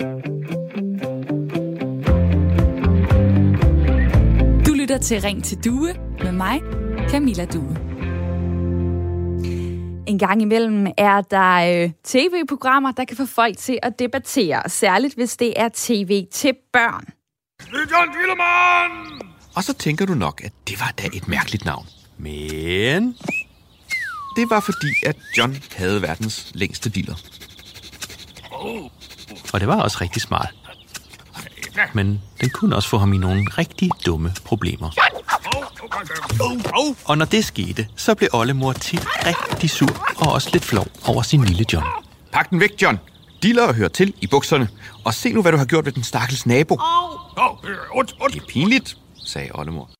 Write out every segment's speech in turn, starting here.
Du lytter til Ring til Due med mig, Camilla Due. En gang imellem er der øh, tv-programmer, der kan få folk til at debattere, særligt hvis det er tv til børn. John Dillemann! Og så tænker du nok, at det var da et mærkeligt navn. Men det var fordi, at John havde verdens længste dealer. Og det var også rigtig smart. Men den kunne også få ham i nogle rigtig dumme problemer. Og når det skete, så blev oldemor tit rigtig sur og også lidt flov over sin lille John. Pak den væk, John. Dealer hører til i bukserne. Og se nu, hvad du har gjort ved den stakkels nabo. Det er pinligt, sagde oldemor.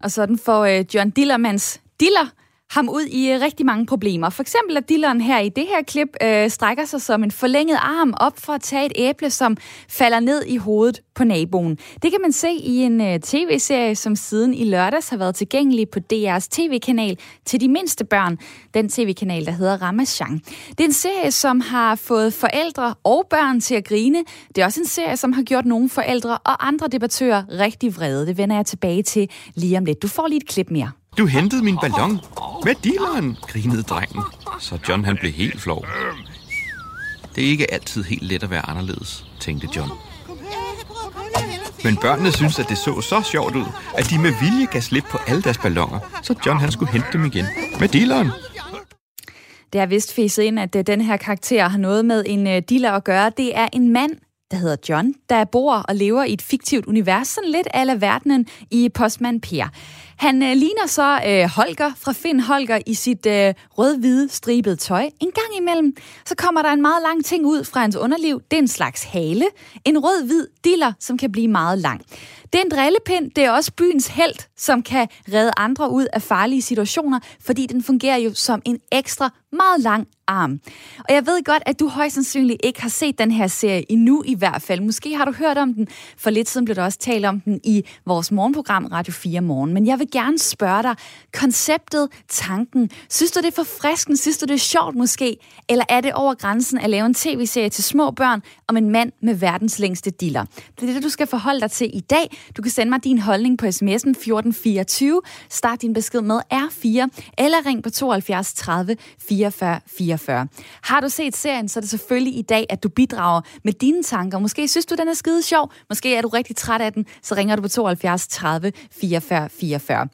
Og sådan får øh, John Dillermans diller ham ud i øh, rigtig mange problemer. For eksempel at dilleren her i det her klip øh, strækker sig som en forlænget arm op for at tage et æble, som falder ned i hovedet på naboen. Det kan man se i en øh, tv-serie, som siden i lørdags har været tilgængelig på DR's tv-kanal til de mindste børn. Den tv-kanal, der hedder Ramachan. Det er en serie, som har fået forældre og børn til at grine. Det er også en serie, som har gjort nogle forældre og andre debattører rigtig vrede. Det vender jeg tilbage til lige om lidt. Du får lige et klip mere. Du hentede min ballon med dealeren, grinede drengen. Så John han blev helt flov. Det er ikke altid helt let at være anderledes, tænkte John. Men børnene synes, at det så så sjovt ud, at de med vilje gav slip på alle deres ballonger, så John han skulle hente dem igen med dealeren. Det er vist fæset ind, at øh, den her karakter har noget med en øh, dealer at gøre. Det er en mand, der hedder John, der bor og lever i et fiktivt univers, sådan lidt af verdenen i Postman Per. Han øh, ligner så øh, Holger fra Finn Holger i sit øh, rød-hvide stribede tøj. En gang imellem, så kommer der en meget lang ting ud fra hans underliv. Det er en slags hale. En rød-hvid diller, som kan blive meget lang. Det er en drillepind. Det er også byens held, som kan redde andre ud af farlige situationer, fordi den fungerer jo som en ekstra meget lang arm. Og jeg ved godt, at du højst sandsynligt ikke har set den her serie endnu i hvert fald. Måske har du hørt om den. For lidt siden blev der også talt om den i vores morgenprogram Radio 4 Morgen. Men jeg vil gerne spørge dig, konceptet, tanken, synes du det er forfriskende? Synes du det er sjovt måske? Eller er det over grænsen at lave en tv-serie til små børn om en mand med verdens længste diller? Det er det, du skal forholde dig til i dag. Du kan sende mig din holdning på sms'en 1424. Start din besked med R4, eller ring på 72 30 44 44. Har du set serien, så er det selvfølgelig i dag, at du bidrager med dine tanker. Måske synes du, den er skide sjov. Måske er du rigtig træt af den. Så ringer du på 72 30 44 44.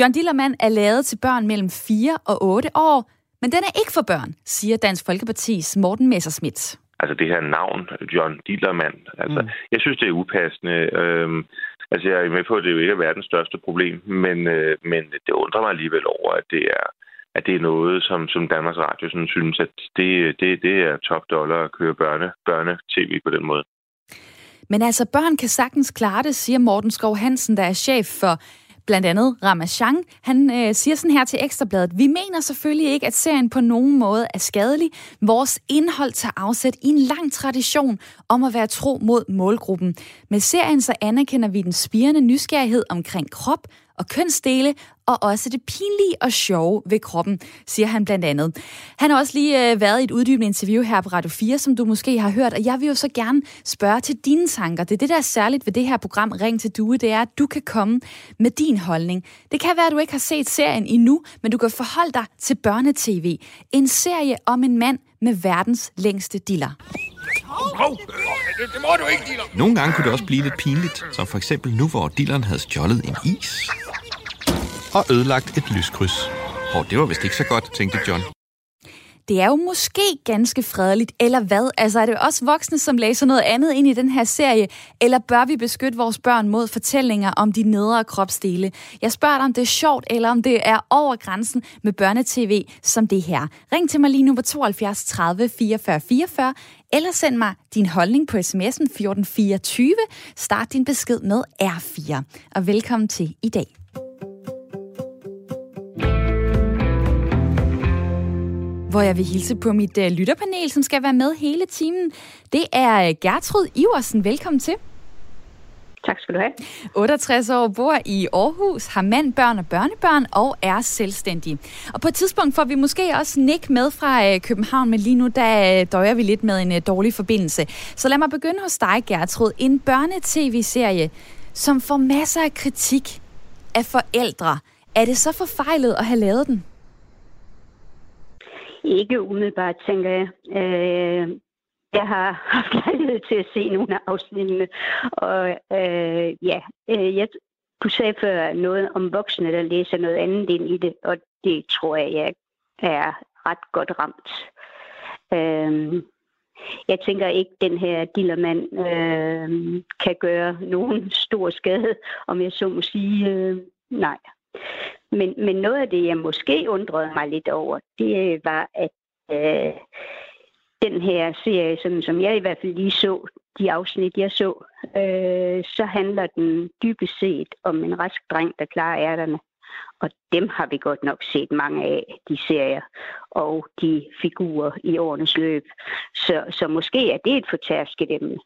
John Dillermand er lavet til børn mellem 4 og 8 år, men den er ikke for børn, siger Dansk Folkepartis Morten Messerschmidt. Altså det her navn, John Dillermand, altså mm. jeg synes, det er upassende. Øhm, altså jeg er med på, at det jo ikke er verdens største problem, men, øh, men det undrer mig alligevel over, at det er at det er noget, som, som Danmarks Radio sådan synes, at det, det, det er top dollar at køre børne, børne-tv på den måde. Men altså, børn kan sagtens klare det, siger Morten Skov Hansen, der er chef for blandt andet Ramachan. Han øh, siger sådan her til Ekstrabladet, vi mener selvfølgelig ikke, at serien på nogen måde er skadelig. Vores indhold tager afsæt i en lang tradition om at være tro mod målgruppen. Med serien så anerkender vi den spirende nysgerrighed omkring krop og kønsdele, og også det pinlige og sjove ved kroppen, siger han blandt andet. Han har også lige øh, været i et uddybende interview her på Radio 4, som du måske har hørt, og jeg vil jo så gerne spørge til dine tanker. Det er det, der er særligt ved det her program Ring til Due, det er, at du kan komme med din holdning. Det kan være, at du ikke har set serien endnu, men du kan forholde dig til børnetv. En serie om en mand med verdens længste diller. Oh, det, det må du ikke, dealer. Nogle gange kunne det også blive lidt pinligt, som for eksempel nu, hvor dealeren havde stjålet en is og ødelagt et lyskryds. Og det var vist ikke så godt, tænkte John. Det er jo måske ganske fredeligt, eller hvad? Altså er det også voksne, som læser noget andet ind i den her serie, eller bør vi beskytte vores børn mod fortællinger om de nedre kropsdele? Jeg spørger dig, om det er sjovt, eller om det er over grænsen med børnetv som det her. Ring til mig lige nu på 72 30 44 44, eller send mig din holdning på sms'en 1424. Start din besked med R4. Og velkommen til i dag. Hvor jeg vil hilse på mit uh, lytterpanel, som skal være med hele timen. Det er øh, Gertrud Iversen. Velkommen til. Tak skal du have. 68 år, bor i Aarhus, har mand, børn og børnebørn og er selvstændig. Og på et tidspunkt får vi måske også Nick med fra øh, København, men lige nu der øh, døjer vi lidt med en øh, dårlig forbindelse. Så lad mig begynde hos dig, Gertrud. En børnetv-serie, som får masser af kritik af forældre. Er det så forfejlet at have lavet den? Ikke umiddelbart, tænker jeg. Øh, jeg har haft lejlighed til at se nogle af afsnittene, og øh, ja, øh, jeg, du sagde før noget om voksne, der læser noget andet ind i det, og det tror jeg, jeg er ret godt ramt. Øh, jeg tænker ikke, at den her dillermand øh, kan gøre nogen stor skade, om jeg så må sige øh, nej. Men, men noget af det, jeg måske undrede mig lidt over, det øh, var, at øh, den her serie, som, som jeg i hvert fald lige så, de afsnit, jeg så, øh, så handler den dybest set om en rask dreng, der klarer ærterne. Og dem har vi godt nok set mange af, de serier og de figurer i årenes løb. Så, så måske er det et fortærsket emne.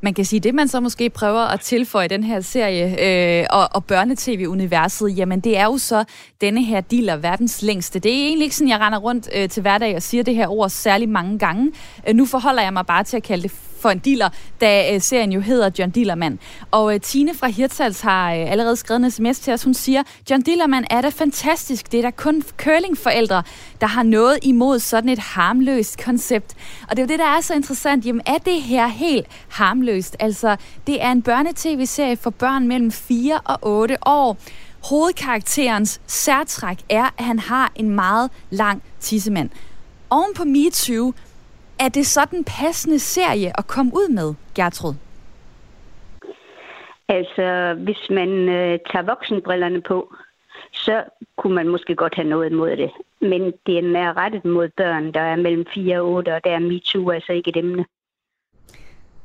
Man kan sige, det man så måske prøver at tilføje den her serie øh, og, og børnetv-universet, jamen det er jo så denne her dealer verdens længste. Det er egentlig ikke sådan, jeg render rundt øh, til hverdag og siger det her ord særlig mange gange. Øh, nu forholder jeg mig bare til at kalde det for en dealer, da øh, serien jo hedder John Dillermand. Og øh, Tine fra Hirtals har øh, allerede skrevet en sms til os. Hun siger, John Dillermand er da fantastisk. Det er da kun curlingforældre, der har noget imod sådan et harmløst koncept. Og det er jo det, der er så interessant. Jamen er det her helt harmløst? Altså, det er en børnetv-serie for børn mellem 4 og 8 år. Hovedkarakterens særtræk er, at han har en meget lang tissemand. Oven på MeToo er det sådan passende serie at komme ud med, Gertrud? Altså, hvis man øh, tager voksenbrillerne på, så kunne man måske godt have noget imod det. Men det er mere rettet mod børn, der er mellem 4 og 8, og der er MeToo altså ikke et emne.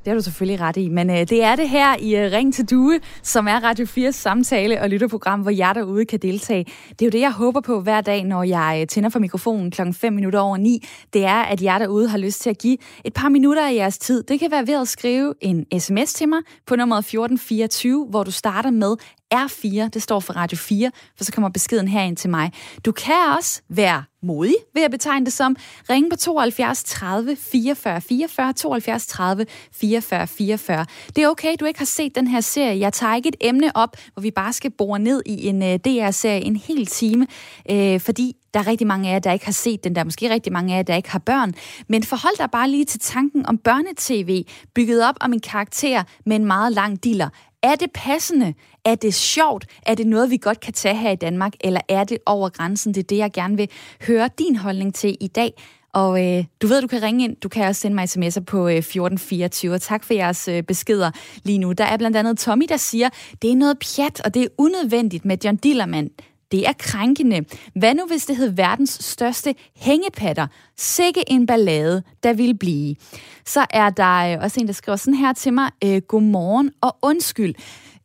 Det har du selvfølgelig ret i, men øh, det er det her i øh, Ring til Due, som er Radio 4's samtale- og lytterprogram, hvor jer derude kan deltage. Det er jo det, jeg håber på hver dag, når jeg øh, tænder for mikrofonen klokken 5 minutter over 9. Det er, at jer derude har lyst til at give et par minutter af jeres tid. Det kan være ved at skrive en sms til mig på nummeret 1424, hvor du starter med R4, det står for Radio 4, for så kommer beskeden herind til mig. Du kan også være modig, vil jeg betegne det som. Ring på 72 30 44 44, 72 30 44 44. Det er okay, du ikke har set den her serie. Jeg tager ikke et emne op, hvor vi bare skal bore ned i en øh, DR-serie en hel time, øh, fordi der er rigtig mange af jer, der ikke har set den. Der er måske rigtig mange af jer, der ikke har børn. Men forhold dig bare lige til tanken om børnetv, bygget op om en karakter med en meget lang diller. Er det passende? Er det sjovt? Er det noget, vi godt kan tage her i Danmark? Eller er det over grænsen? Det er det, jeg gerne vil høre din holdning til i dag. Og øh, du ved, du kan ringe ind. Du kan også sende mig sms'er på øh, 1424. Tak for jeres øh, beskeder lige nu. Der er blandt andet Tommy, der siger, det er noget pjat, og det er unødvendigt med John Dillermand. Det er krænkende. Hvad nu, hvis det hed verdens største hængepatter? Sikke en ballade, der ville blive. Så er der øh, også en, der skriver sådan her til mig. Øh, Godmorgen og undskyld.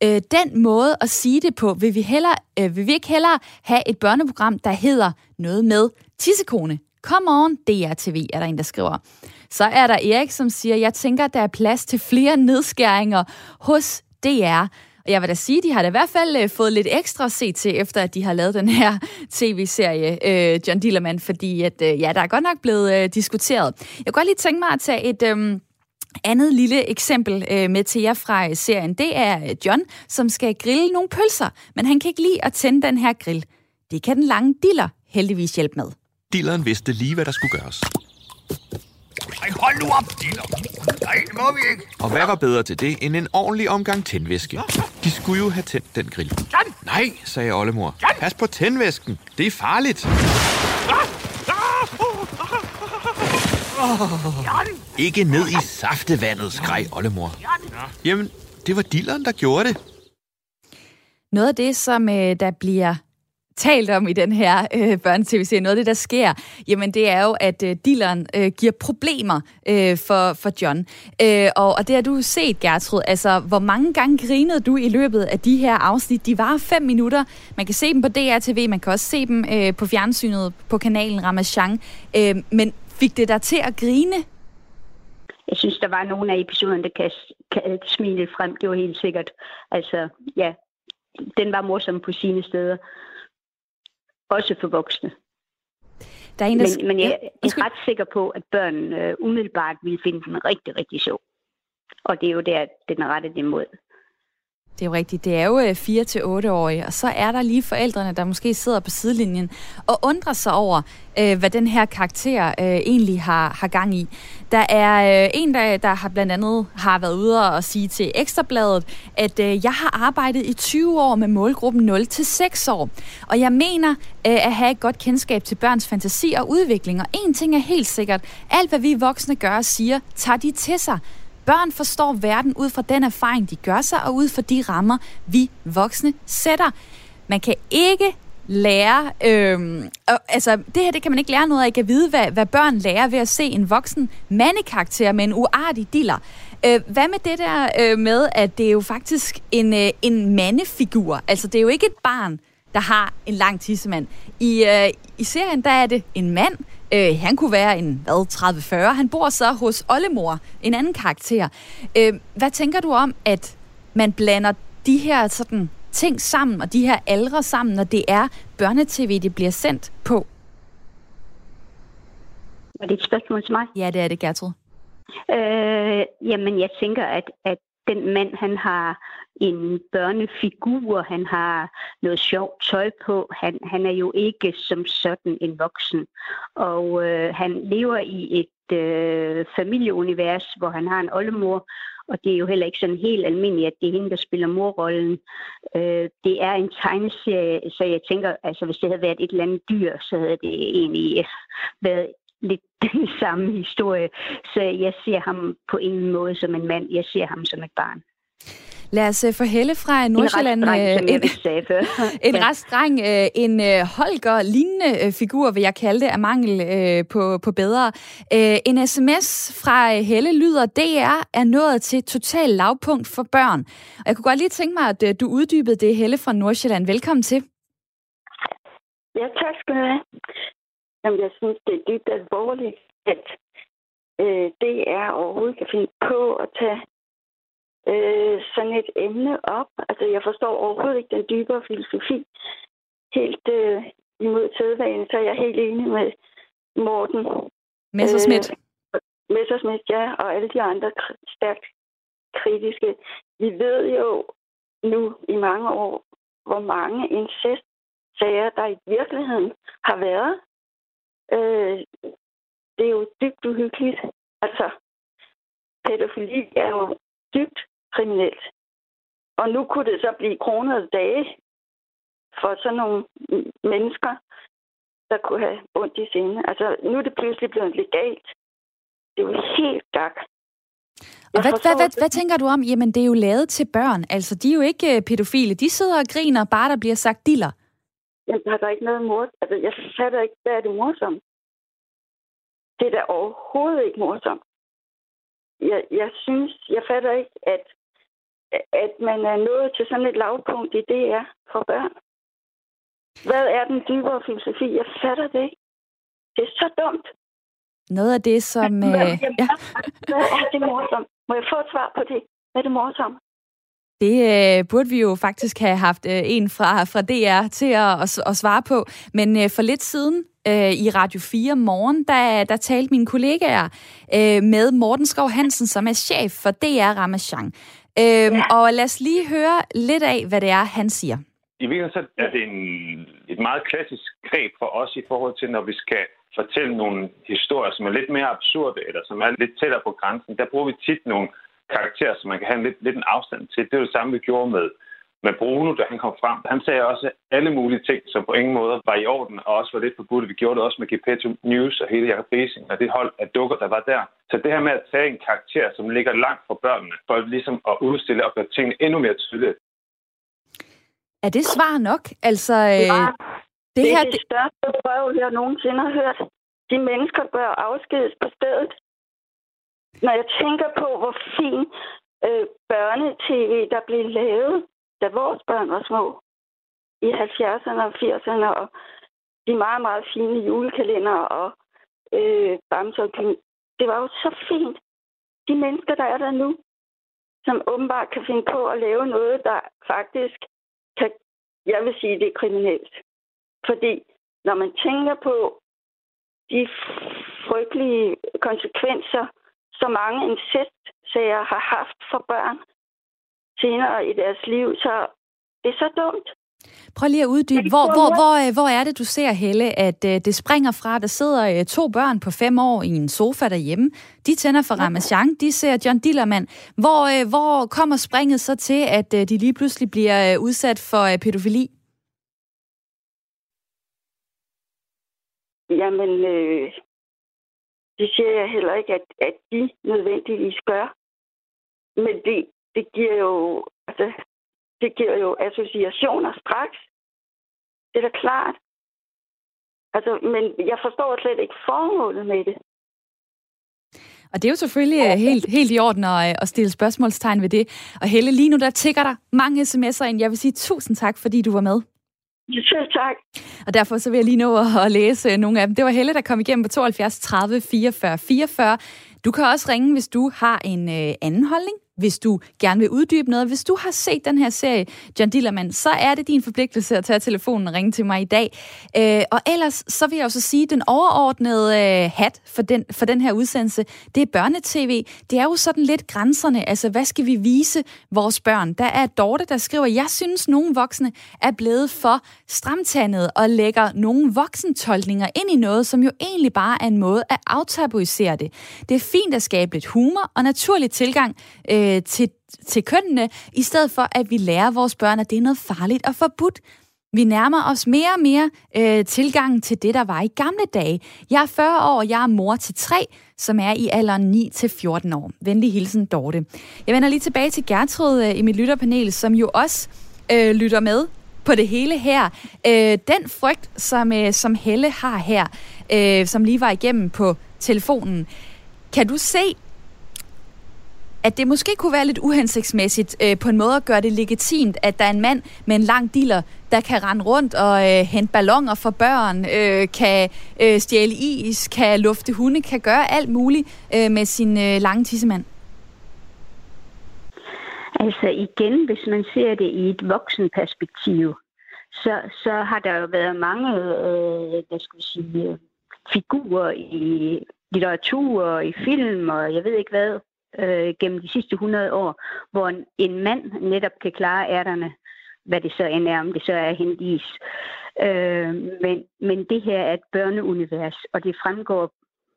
Øh, den måde at sige det på, vil vi, hellere, øh, vil vi ikke hellere have et børneprogram, der hedder noget med tissekone? Come on, DRTV, er der en, der skriver. Så er der Erik, som siger, jeg tænker, der er plads til flere nedskæringer hos DR. Og jeg vil da sige, de har da i hvert fald øh, fået lidt ekstra at se til, efter at de har lavet den her tv-serie, øh, John Dillermand, fordi at, øh, ja, der er godt nok blevet øh, diskuteret. Jeg kunne godt lige tænke mig at tage et... Øh, andet lille eksempel øh, med til jer fra serien, det er øh, John, som skal grille nogle pølser, men han kan ikke lide at tænde den her grill. Det kan den lange diller heldigvis hjælpe med. Dilleren vidste lige, hvad der skulle gøres. Ej, hold nu op, Diller. Nej, det må vi ikke. Og hvad var bedre til det, end en ordentlig omgang tændvæske? De skulle jo have tændt den grill. John! Nej, sagde oldemor. John! Pas på tændvæsken. Det er farligt. John! Ikke ned i saftevandet, skreg oldemor. Jamen, det var dilleren, der gjorde det. Noget af det, som øh, der bliver talt om i den her øh, børnetv-serie, noget af det, der sker, jamen det er jo, at øh, dilleren øh, giver problemer øh, for, for John. Øh, og, og det har du set, Gertrud. Altså, hvor mange gange grinede du i løbet af de her afsnit? De var fem minutter. Man kan se dem på DRTV, man kan også se dem øh, på fjernsynet på kanalen Ramachan. Øh, men fik det dig til at grine? jeg synes, der var nogle af episoderne, der kan, kan smile frem. Det var helt sikkert. Altså, ja, den var morsom på sine steder. Også for voksne. Der er en, der... Men, men jeg er ret sikker på, at børn øh, umiddelbart vil finde den rigtig, rigtig sjov. Og det er jo der, den er rettet imod. Det er jo rigtigt. Det er jo øh, 4-8-årige, og så er der lige forældrene, der måske sidder på sidelinjen og undrer sig over, øh, hvad den her karakter øh, egentlig har, har gang i. Der er øh, en, der, der har blandt andet har været ude og sige til Ekstrabladet, at øh, jeg har arbejdet i 20 år med målgruppen 0-6 år, og jeg mener øh, at have et godt kendskab til børns fantasi og udvikling. Og en ting er helt sikkert, alt hvad vi voksne gør og siger, tager de til sig. Børn forstår verden ud fra den erfaring, de gør sig, og ud fra de rammer, vi voksne sætter. Man kan ikke lære, øh, altså det her det kan man ikke lære noget af, ikke at vide, hvad, hvad børn lærer ved at se en voksen mandekarakter med en uartig diller. Øh, hvad med det der øh, med, at det er jo faktisk en, øh, en mandefigur, altså det er jo ikke et barn, der har en lang tissemand. I, øh, I serien, der er det en mand, Øh, han kunne være en, hvad, 30-40. Han bor så hos Ollemor, en anden karakter. Øh, hvad tænker du om, at man blander de her sådan, ting sammen, og de her aldre sammen, når det er børnetv, det bliver sendt på? Er det et spørgsmål til mig? Ja, det er det, Gertrud. Øh, jamen, jeg tænker, at, at den mand, han har en børnefigur, han har noget sjovt tøj på. Han, han er jo ikke som sådan en voksen. Og øh, han lever i et øh, familieunivers, hvor han har en oldemor, og det er jo heller ikke sådan helt almindeligt, at det er hende, der spiller morrollen. Øh, det er en tegneserie, så jeg tænker, altså hvis det havde været et eller andet dyr, så havde det egentlig været lidt den samme historie. Så jeg ser ham på ingen måde som en mand, jeg ser ham som et barn. Lad os øh, få Helle fra Nordsjælland. En restdreng, en, en restdreng, øh, en øh, Holger lignende figur, vil jeg kalde det, af mangel på, på bedre. En sms fra Helle lyder, DR er nået til total lavpunkt for børn. Og jeg kunne godt lige tænke mig, at du uddybede det, Helle fra Nordsjælland. Velkommen til. Ja, tak skal du have. Jamen, jeg synes, det er dybt alvorligt, at øh, DR overhovedet kan finde på at tage øh, sådan et emne op. Altså, jeg forstår overhovedet ikke den dybere filosofi. Helt øh, imod sædvanen, så er jeg helt enig med Morten. Messersmith. Øh, Messersmith, ja, og alle de andre stærkt kritiske. Vi ved jo nu i mange år, hvor mange incest-sager, der i virkeligheden har været. Øh, det er jo dybt uhyggeligt. Altså, pædofili er jo dybt kriminelt. Og nu kunne det så blive kronede dage for sådan nogle mennesker, der kunne have ondt i sinde. Altså, nu er det pludselig blevet legalt. Det er jo helt gak. Og hvad, hvad, hvad, hvad tænker du om? Jamen, det er jo lavet til børn. Altså, de er jo ikke øh, pædofile. De sidder og griner, bare der bliver sagt diller. Jamen, der er der ikke noget mor. Altså, jeg fatter ikke, hvad er det morsomt? Det er da overhovedet ikke morsomt. Jeg, jeg synes, jeg fatter ikke, at at man er nået til sådan et lavpunkt i det er for børn. Hvad er den dybere filosofi? Jeg fatter det ikke. Det er så dumt. Noget af det, som... Hvad, øh, ja. hvad er det morsomt? Må jeg få et svar på det? Hvad er det morsomt? Det øh, burde vi jo faktisk have haft øh, en fra, fra DR til at, at, at svare på. Men øh, for lidt siden øh, i Radio 4 morgen, der, der talte mine kollegaer øh, med Morten Skov Hansen, som er chef for DR Ramachan. Øhm, ja. Og lad os lige høre lidt af, hvad det er, han siger. I virkeligheden så er det en, et meget klassisk greb for os i forhold til, når vi skal fortælle nogle historier, som er lidt mere absurde, eller som er lidt tættere på grænsen. Der bruger vi tit nogle karakterer, som man kan have en lidt, lidt en afstand til. Det er det samme, vi gjorde med med Bruno, da han kom frem. Han sagde også alle mulige ting, som på ingen måde var i orden, og også var lidt forbudt. Vi gjorde det også med Gepetto News og hele Jacob Basing, og det hold af dukker, der var der. Så det her med at tage en karakter, som ligger langt fra børnene, for ligesom at udstille og gøre tingene endnu mere tydelige. Er det svar nok? Altså, øh, ja, det, det her, er det største prøve, jeg nogensinde har hørt. De mennesker bør afskedes på stedet. Når jeg tænker på, hvor fin øh, børnetv, der blev lavet da vores børn var små, i 70'erne og 80'erne, og de meget, meget fine julekalender og øh, bamser og Det var jo så fint. de mennesker, der er der nu, som åbenbart kan finde på at lave noget, der faktisk kan, jeg vil sige, det er kriminelt. Fordi når man tænker på de frygtelige konsekvenser, som mange incestsager har haft for børn senere i deres liv, så det er så dumt. Prøv lige at uddybe. Hvor, hvor, hvor, øh, hvor er det, du ser, Helle, at uh, det springer fra, der sidder uh, to børn på fem år i en sofa derhjemme. De tænder for Ramachan, de ser John Dillermand. Hvor, hvor kommer springet så til, at de lige pludselig bliver udsat for uh, pædofili? Jamen, øh, det siger jeg heller ikke, at, at de nødvendigvis gør. Men det, det giver jo, altså, det giver jo associationer straks. Det er da klart. Altså, men jeg forstår slet ikke formålet med det. Og det er jo selvfølgelig øh, helt, helt i orden at, øh, at stille spørgsmålstegn ved det. Og Helle, lige nu der tigger der mange sms'er ind. Jeg vil sige tusind tak, fordi du var med. Ja, selv tak. Og derfor så vil jeg lige nå at læse nogle af dem. Det var Helle, der kom igennem på 72 30 44 44. Du kan også ringe, hvis du har en øh, anden holdning hvis du gerne vil uddybe noget. Hvis du har set den her serie, John Dillermand, så er det din forpligtelse at tage telefonen og ringe til mig i dag. Øh, og ellers, så vil jeg også sige, at den overordnede øh, hat for den, for den her udsendelse, det er børnetv. Det er jo sådan lidt grænserne. Altså, hvad skal vi vise vores børn? Der er Dorte, der skriver, jeg synes, nogle voksne er blevet for stramtandet og lægger nogle voksentolkninger ind i noget, som jo egentlig bare er en måde at aftabuisere det. Det er fint at skabe lidt humor og naturlig tilgang øh, øh, til, til kønnene, i stedet for at vi lærer vores børn, at det er noget farligt og forbudt. Vi nærmer os mere og mere øh, tilgangen til det, der var i gamle dage. Jeg er 40 år, og jeg er mor til tre, som er i alderen 9-14 år. Venlig hilsen, Dorte. Jeg vender lige tilbage til Gertrud øh, i mit lytterpanel, som jo også øh, lytter med på det hele her. Øh, den frygt, som, øh, som Helle har her, øh, som lige var igennem på telefonen, kan du se, at det måske kunne være lidt uhensigtsmæssigt øh, på en måde at gøre det legitimt, at der er en mand med en lang diller, der kan rende rundt og øh, hente ballonger for børn, øh, kan øh, stjæle is, kan lufte hunde, kan gøre alt muligt øh, med sin øh, lange tissemand? Altså igen, hvis man ser det i et voksenperspektiv, så, så har der jo været mange øh, hvad skal vi sige, figurer i litteratur og i film og jeg ved ikke hvad, øh, gennem de sidste 100 år, hvor en, en mand netop kan klare ærterne, hvad det så end er, om det så er hendis. Øh, men, men det her er et børneunivers, og det fremgår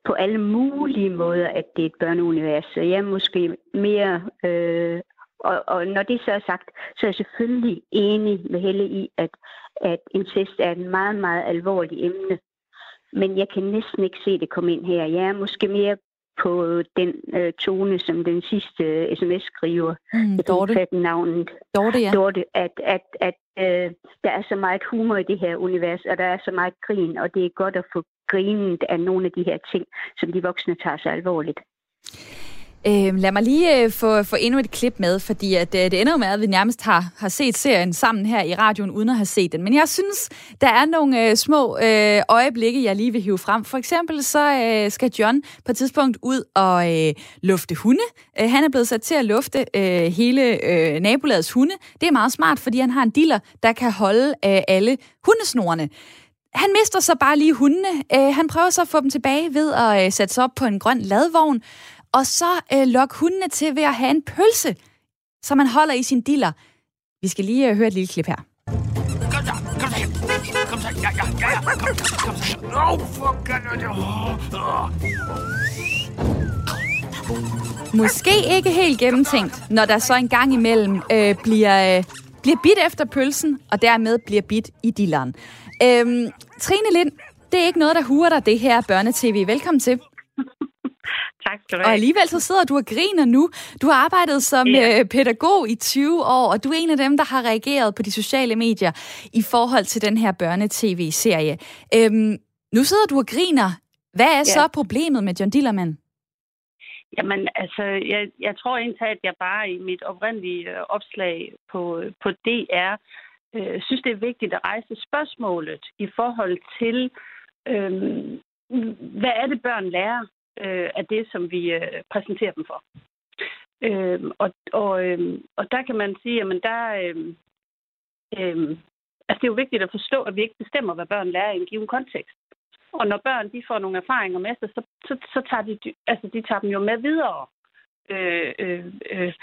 på alle mulige måder, at det er et børneunivers. Så jeg er måske mere... Øh, og, og når det så er sagt, så er jeg selvfølgelig enig med Helle i, at, at incest er et meget, meget alvorligt emne. Men jeg kan næsten ikke se det komme ind her. Jeg er måske mere på den øh, tone, som den sidste øh, sms-skriver. Mm, Dorte. navnet. Dorte, ja. Dorte, at, at, at øh, der er så meget humor i det her univers, og der er så meget grin, og det er godt at få grinet af nogle af de her ting, som de voksne tager så alvorligt. Øh, lad mig lige øh, få, få endnu et klip med, fordi at, øh, det ender med, at vi nærmest har, har set serien sammen her i radioen, uden at have set den. Men jeg synes, der er nogle øh, små øh, øjeblikke, jeg lige vil hive frem. For eksempel så øh, skal John på et tidspunkt ud og øh, lufte hunde. Øh, han er blevet sat til at lufte øh, hele øh, nabolagets hunde. Det er meget smart, fordi han har en dealer, der kan holde øh, alle hundesnorene. Han mister så bare lige hundene. Øh, han prøver så at få dem tilbage ved at øh, sætte sig op på en grøn ladvogn og så øh, lokke hundene til ved at have en pølse, som man holder i sin diller. Vi skal lige øh, høre et lille klip her. Kom så, kom så Kom så, ja, ja, ja, ja. Kom, kom så oh, for Måske ikke helt gennemtænkt, når der så en gang imellem øh, bliver, øh, bliver bit efter pølsen, og dermed bliver bit i dilleren. Øhm, Trine Lind, det er ikke noget, der hurer dig, det her børnetv. Velkommen til. Tak skal du have. Og alligevel så sidder du og griner nu. Du har arbejdet som ja. Øh, pædagog i 20 år, og du er en af dem, der har reageret på de sociale medier i forhold til den her børnetv-serie. Øhm, nu sidder du og griner. Hvad er ja. så problemet med John Dillermand? Jamen, altså, jeg, jeg tror egentlig, at jeg bare i mit oprindelige øh, opslag på, på DR øh, synes, det er vigtigt at rejse spørgsmålet i forhold til, øh, hvad er det, børn lærer øh, af det, som vi øh, præsenterer dem for. Øh, og, og, øh, og der kan man sige, at der, øh, øh, altså det er jo vigtigt at forstå, at vi ikke bestemmer, hvad børn lærer i en given kontekst. Og når børn de får nogle erfaringer med sig, så, så, så tager de, altså, de tager dem jo med videre øh, øh, øh,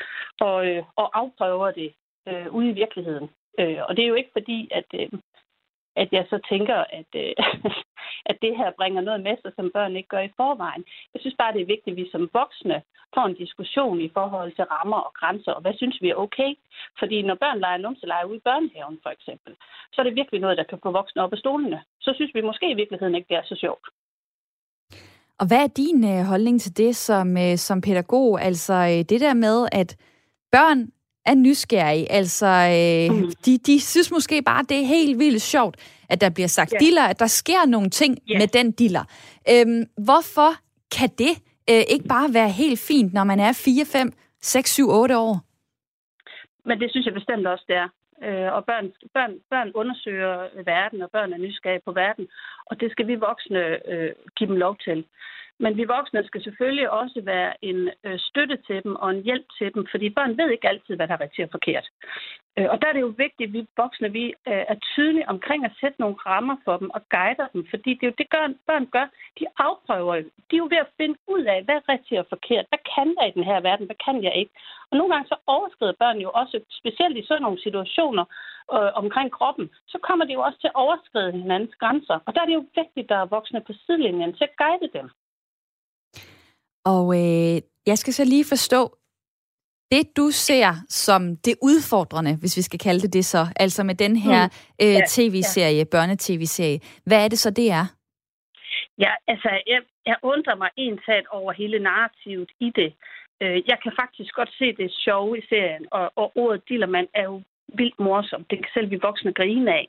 og, øh, og afprøver det øh, ude i virkeligheden. Øh, og det er jo ikke fordi, at, øh, at jeg så tænker, at, øh, at det her bringer noget med sig, som børn ikke gør i forvejen. Jeg synes bare, det er vigtigt, at vi som voksne får en diskussion i forhold til rammer og grænser, og hvad synes vi er okay? Fordi når børn leger numseleje ude i børnehaven, for eksempel, så er det virkelig noget, der kan få voksne op af stolene. Så synes vi måske i virkeligheden ikke, det er så sjovt. Og hvad er din øh, holdning til det som, øh, som pædagog? Altså øh, det der med, at børn er nysgerrige. Altså, øh, mm. de, de synes måske bare, det er helt vildt sjovt, at der bliver sagt yeah. diller, at der sker nogle ting yeah. med den diller. Øhm, hvorfor kan det øh, ikke bare være helt fint, når man er 4, 5, 6, 7, 8 år? Men det synes jeg bestemt også, det er. Øh, og børn, børn, børn undersøger verden, og børn er nysgerrige på verden. Og det skal vi voksne øh, give dem lov til. Men vi voksne skal selvfølgelig også være en øh, støtte til dem og en hjælp til dem, fordi børn ved ikke altid, hvad der er rigtigt og forkert. Øh, og der er det jo vigtigt, at vi voksne vi, øh, er tydelige omkring at sætte nogle rammer for dem og guide dem, fordi det er jo det, gør, børn gør. De afprøver jo. De er jo ved at finde ud af, hvad er rigtigt og forkert. Hvad kan jeg i den her verden? Hvad kan jeg ikke? Og nogle gange så overskrider børn jo også, specielt i sådan nogle situationer øh, omkring kroppen, så kommer de jo også til at overskride hinandens grænser. Og der er det jo vigtigt, at der er voksne på sidelinjen til at guide dem. Og øh, jeg skal så lige forstå, det du ser som det udfordrende, hvis vi skal kalde det det så, altså med den her mm. øh, tv-serie, ja. børne-tv-serie, hvad er det så, det er? Ja, altså, jeg, jeg undrer mig ensat over hele narrativet i det. Øh, jeg kan faktisk godt se det sjove i serien, og, og ordet Dillermand er jo vildt morsomt. Det kan selv vi voksne grine af.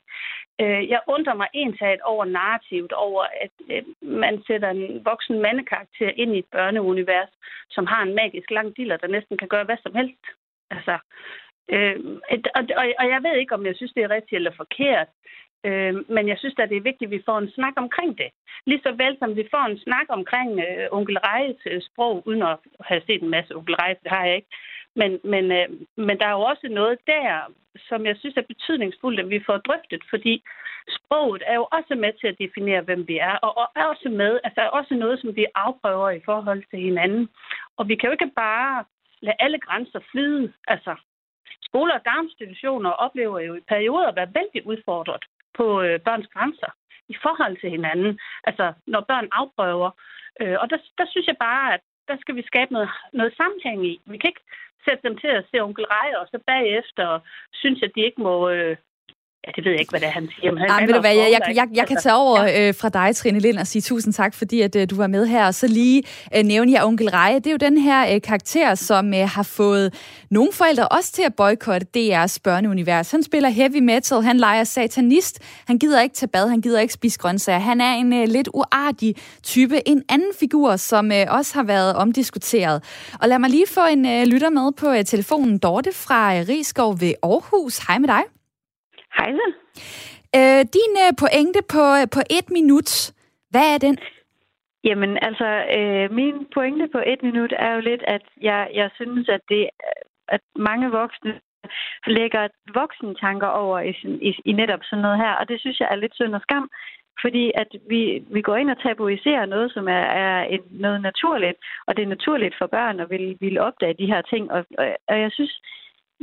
Øh, jeg undrer mig ensat over narrativet, over at øh, man sætter en voksen mandekarakter ind i et børneunivers, som har en magisk lang diller, der næsten kan gøre hvad som helst. Altså, øh, og, og, og jeg ved ikke, om jeg synes, det er rigtigt eller forkert, øh, men jeg synes at det er vigtigt, at vi får en snak omkring det. Lige så vel som vi får en snak omkring øh, onkel Rejes øh, sprog, uden at have set en masse onkel Reje, det har jeg ikke. Men, men, øh, men der er jo også noget der, som jeg synes er betydningsfuldt, at vi får drøftet, fordi sproget er jo også med til at definere, hvem vi er, og er også med, altså er også noget, som vi afprøver i forhold til hinanden. Og vi kan jo ikke bare lade alle grænser flyde. Altså, skoler og daginstitutioner oplever jo i perioder at være vældig udfordret på øh, børns grænser i forhold til hinanden. Altså, når børn afprøver. Øh, og der, der synes jeg bare, at der skal vi skabe noget, noget sammenhæng i. Vi kan ikke sætte dem til at se onkel Rej, og så bagefter synes, at de ikke må... Øh, Ja, det ved jeg ikke, hvad det er, han siger. Men han Ej, ved du hvad, jeg, jeg, jeg, jeg kan altså, tage over ja. øh, fra dig, Trine Lind, og sige tusind tak, fordi at, øh, du var med her. Og så lige øh, nævne jer onkel Reje. Det er jo den her øh, karakter, som øh, har fået nogle forældre også til at boykotte DR's børneunivers. Han spiller heavy metal, han leger satanist, han gider ikke tage bad, han gider ikke spise grøntsager. Han er en øh, lidt uartig type. En anden figur, som øh, også har været omdiskuteret. Og lad mig lige få en øh, lytter med på øh, telefonen. Dorte fra øh, Rigskov ved Aarhus. Hej med dig. Hej så. Øh, din øh, pointe på, øh, på et minut, hvad er den? Jamen, altså, øh, min pointe på et minut er jo lidt, at jeg, jeg synes, at det at mange voksne lægger voksentanker over i, i, i netop sådan noget her, og det synes jeg er lidt synd og skam, fordi at vi, vi går ind og tabuiserer noget, som er, er et, noget naturligt, og det er naturligt for børn at ville, ville opdage de her ting, og, og, og jeg synes,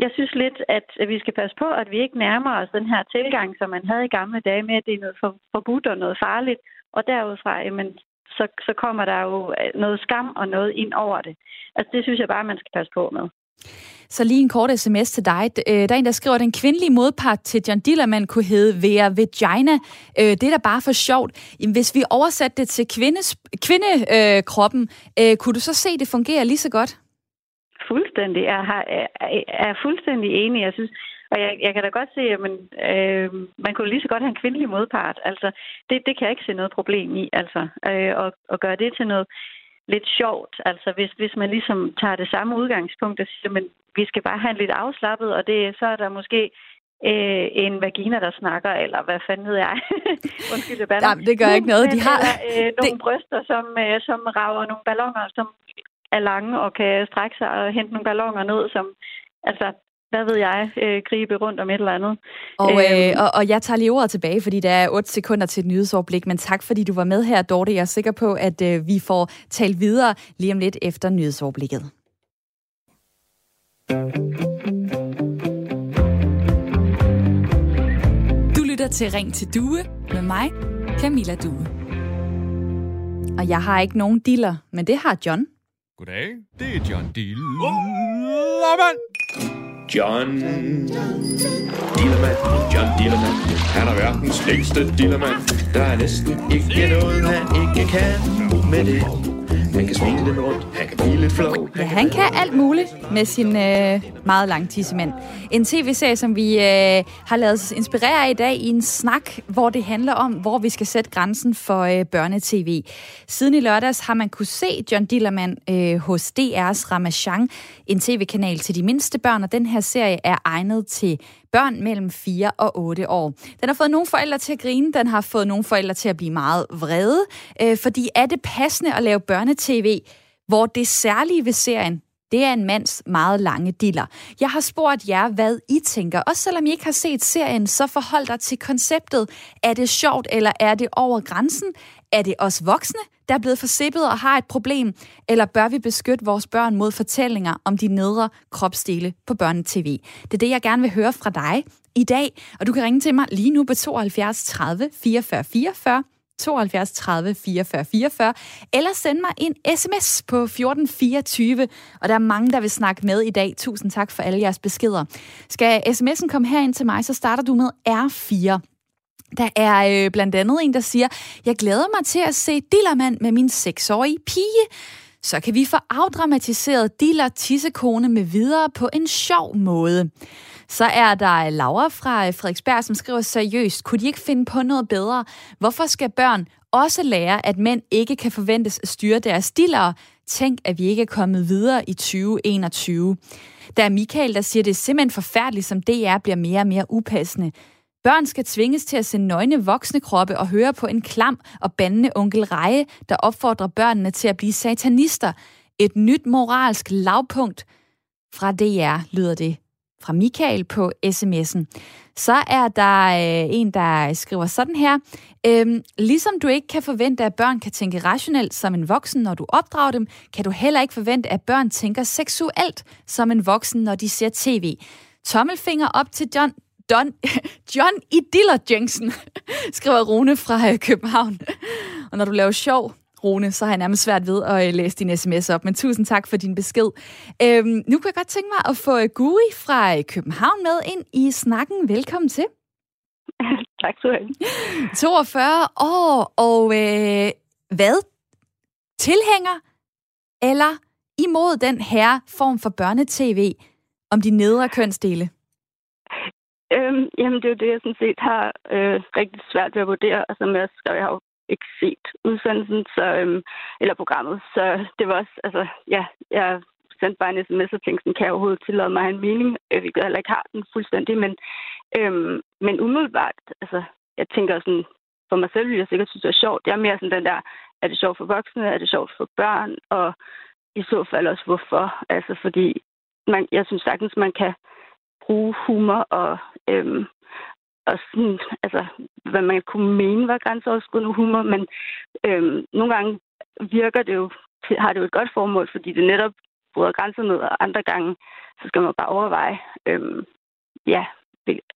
jeg synes lidt, at vi skal passe på, at vi ikke nærmer os den her tilgang, som man havde i gamle dage med, at det er noget for, forbudt og noget farligt. Og derudfra, jamen, så, så kommer der jo øh, noget skam og noget ind over det. Altså, det synes jeg bare, man skal passe på med. Så lige en kort sms til dig. Øh, der er en, der skriver, at den kvindelige modpart til John Dillermand kunne hedde Vera Vagina. Øh, det er da bare for sjovt. Hvis vi oversatte det til kvindes, kvindekroppen, kunne du så se, at det fungerer lige så godt? Fuldstændig. Jeg har, er, er fuldstændig enig. Jeg synes, og jeg, jeg kan da godt se, at man, øh, man kunne lige så godt have en kvindelig modpart. Altså, det, det kan jeg ikke se noget problem i. Altså, øh, og, og gøre det til noget lidt sjovt. Altså, hvis, hvis man ligesom tager det samme udgangspunkt og siger, men vi skal bare have en lidt afslappet, og det, så er der måske øh, en vagina, der snakker, eller hvad fanden ved jeg. Undskyld, det Ja, det gør ikke noget. De har... Eller, øh, nogle det... bryster, som, øh, som rager nogle ballonger, som er lange og kan strække sig og hente nogle ballonger ned, som, altså, hvad ved jeg, øh, gribe rundt om et eller andet. Og, øh, og, og jeg tager lige ordet tilbage, fordi der er 8 sekunder til et nyhedsoverblik, men tak fordi du var med her, Dorte. Jeg er sikker på, at øh, vi får talt videre lige om lidt efter nyhedsoverblikket. Du lytter til Ring til Due med mig, Camilla Due. Og jeg har ikke nogen diller, men det har John. Goddag, det er John Dillermand. John Dillermand, John Dillermand. Han er verdens længste dillermand. Der er næsten ikke noget, han ikke kan med det. Han kan smile lidt rundt, han kan blive lidt flov. Ja, han kan alt muligt med sin øh, meget lange tissemand. En tv-serie, som vi øh, har lavet os inspirere af i dag i en snak, hvor det handler om, hvor vi skal sætte grænsen for øh, børnetv. Siden i lørdags har man kunne se John Dillermand øh, hos DR's Ramachan, en tv-kanal til de mindste børn, og den her serie er egnet til børn mellem 4 og 8 år. Den har fået nogle forældre til at grine, den har fået nogle forældre til at blive meget vrede, øh, fordi er det passende at lave børnetv, hvor det særlige ved serien, det er en mands meget lange diller. Jeg har spurgt jer, hvad I tænker. Også selvom I ikke har set serien, så forhold dig til konceptet. Er det sjovt, eller er det over grænsen? Er det os voksne, der er blevet forsippet og har et problem? Eller bør vi beskytte vores børn mod fortællinger om de nedre kropsdele på børnetv? Det er det, jeg gerne vil høre fra dig i dag. Og du kan ringe til mig lige nu på 72 30 44 44. 72 30 44 44, eller send mig en sms på 1424, og der er mange, der vil snakke med i dag. Tusind tak for alle jeres beskeder. Skal sms'en komme herind til mig, så starter du med R4. Der er øh, blandt andet en, der siger, jeg glæder mig til at se Dillermand med min seksårige pige. Så kan vi få afdramatiseret Diller tissekone med videre på en sjov måde. Så er der Laura fra øh, Frederiksberg, som skriver seriøst, kunne de ikke finde på noget bedre? Hvorfor skal børn også lære, at mænd ikke kan forventes at styre deres stillere? Tænk, at vi ikke er kommet videre i 2021. Der er Michael, der siger, at det er simpelthen forfærdeligt, som DR bliver mere og mere upassende. Børn skal tvinges til at se nøgne voksne kroppe og høre på en klam og bandende onkel Reje, der opfordrer børnene til at blive satanister. Et nyt moralsk lavpunkt fra DR, lyder det fra Michael på sms'en. Så er der øh, en, der skriver sådan her. Øhm, ligesom du ikke kan forvente, at børn kan tænke rationelt som en voksen, når du opdrager dem, kan du heller ikke forvente, at børn tænker seksuelt som en voksen, når de ser tv. Tommelfinger op til John, Don, John i Diller Jensen, skriver Rune fra øh, København. Og når du laver sjov, Rune, så har jeg nærmest svært ved at øh, læse din sms op. Men tusind tak for din besked. Øhm, nu kunne jeg godt tænke mig at få øh, Guri fra København med ind i snakken. Velkommen til. tak skal du have. 42 år, og øh, hvad? Tilhænger eller imod den her form for børnetv om de nedre kønsdele? Øhm, jamen, det er jo det, jeg sådan set har øh, rigtig svært ved at vurdere. Altså, som jeg skrev, jeg har jo ikke set udsendelsen, så, øhm, eller programmet. Så det var også, altså, ja, jeg sendte bare en sms og tænkte, sådan, kan jeg overhovedet tillade mig en mening, øh, hvilket jeg heller ikke har den fuldstændig, men, øhm, men umiddelbart, altså, jeg tænker sådan, for mig selv jeg sikkert synes, det er sjovt. Jeg er mere sådan den der, er det sjovt for voksne, er det sjovt for børn, og i så fald også hvorfor. Altså, fordi man, jeg synes sagtens, man kan bruge humor og, øhm, og sådan, altså, hvad man kunne mene var grænseoverskridende humor, men øhm, nogle gange virker det jo, har det jo et godt formål, fordi det netop bryder grænser ned, og andre gange, så skal man bare overveje, øhm, ja,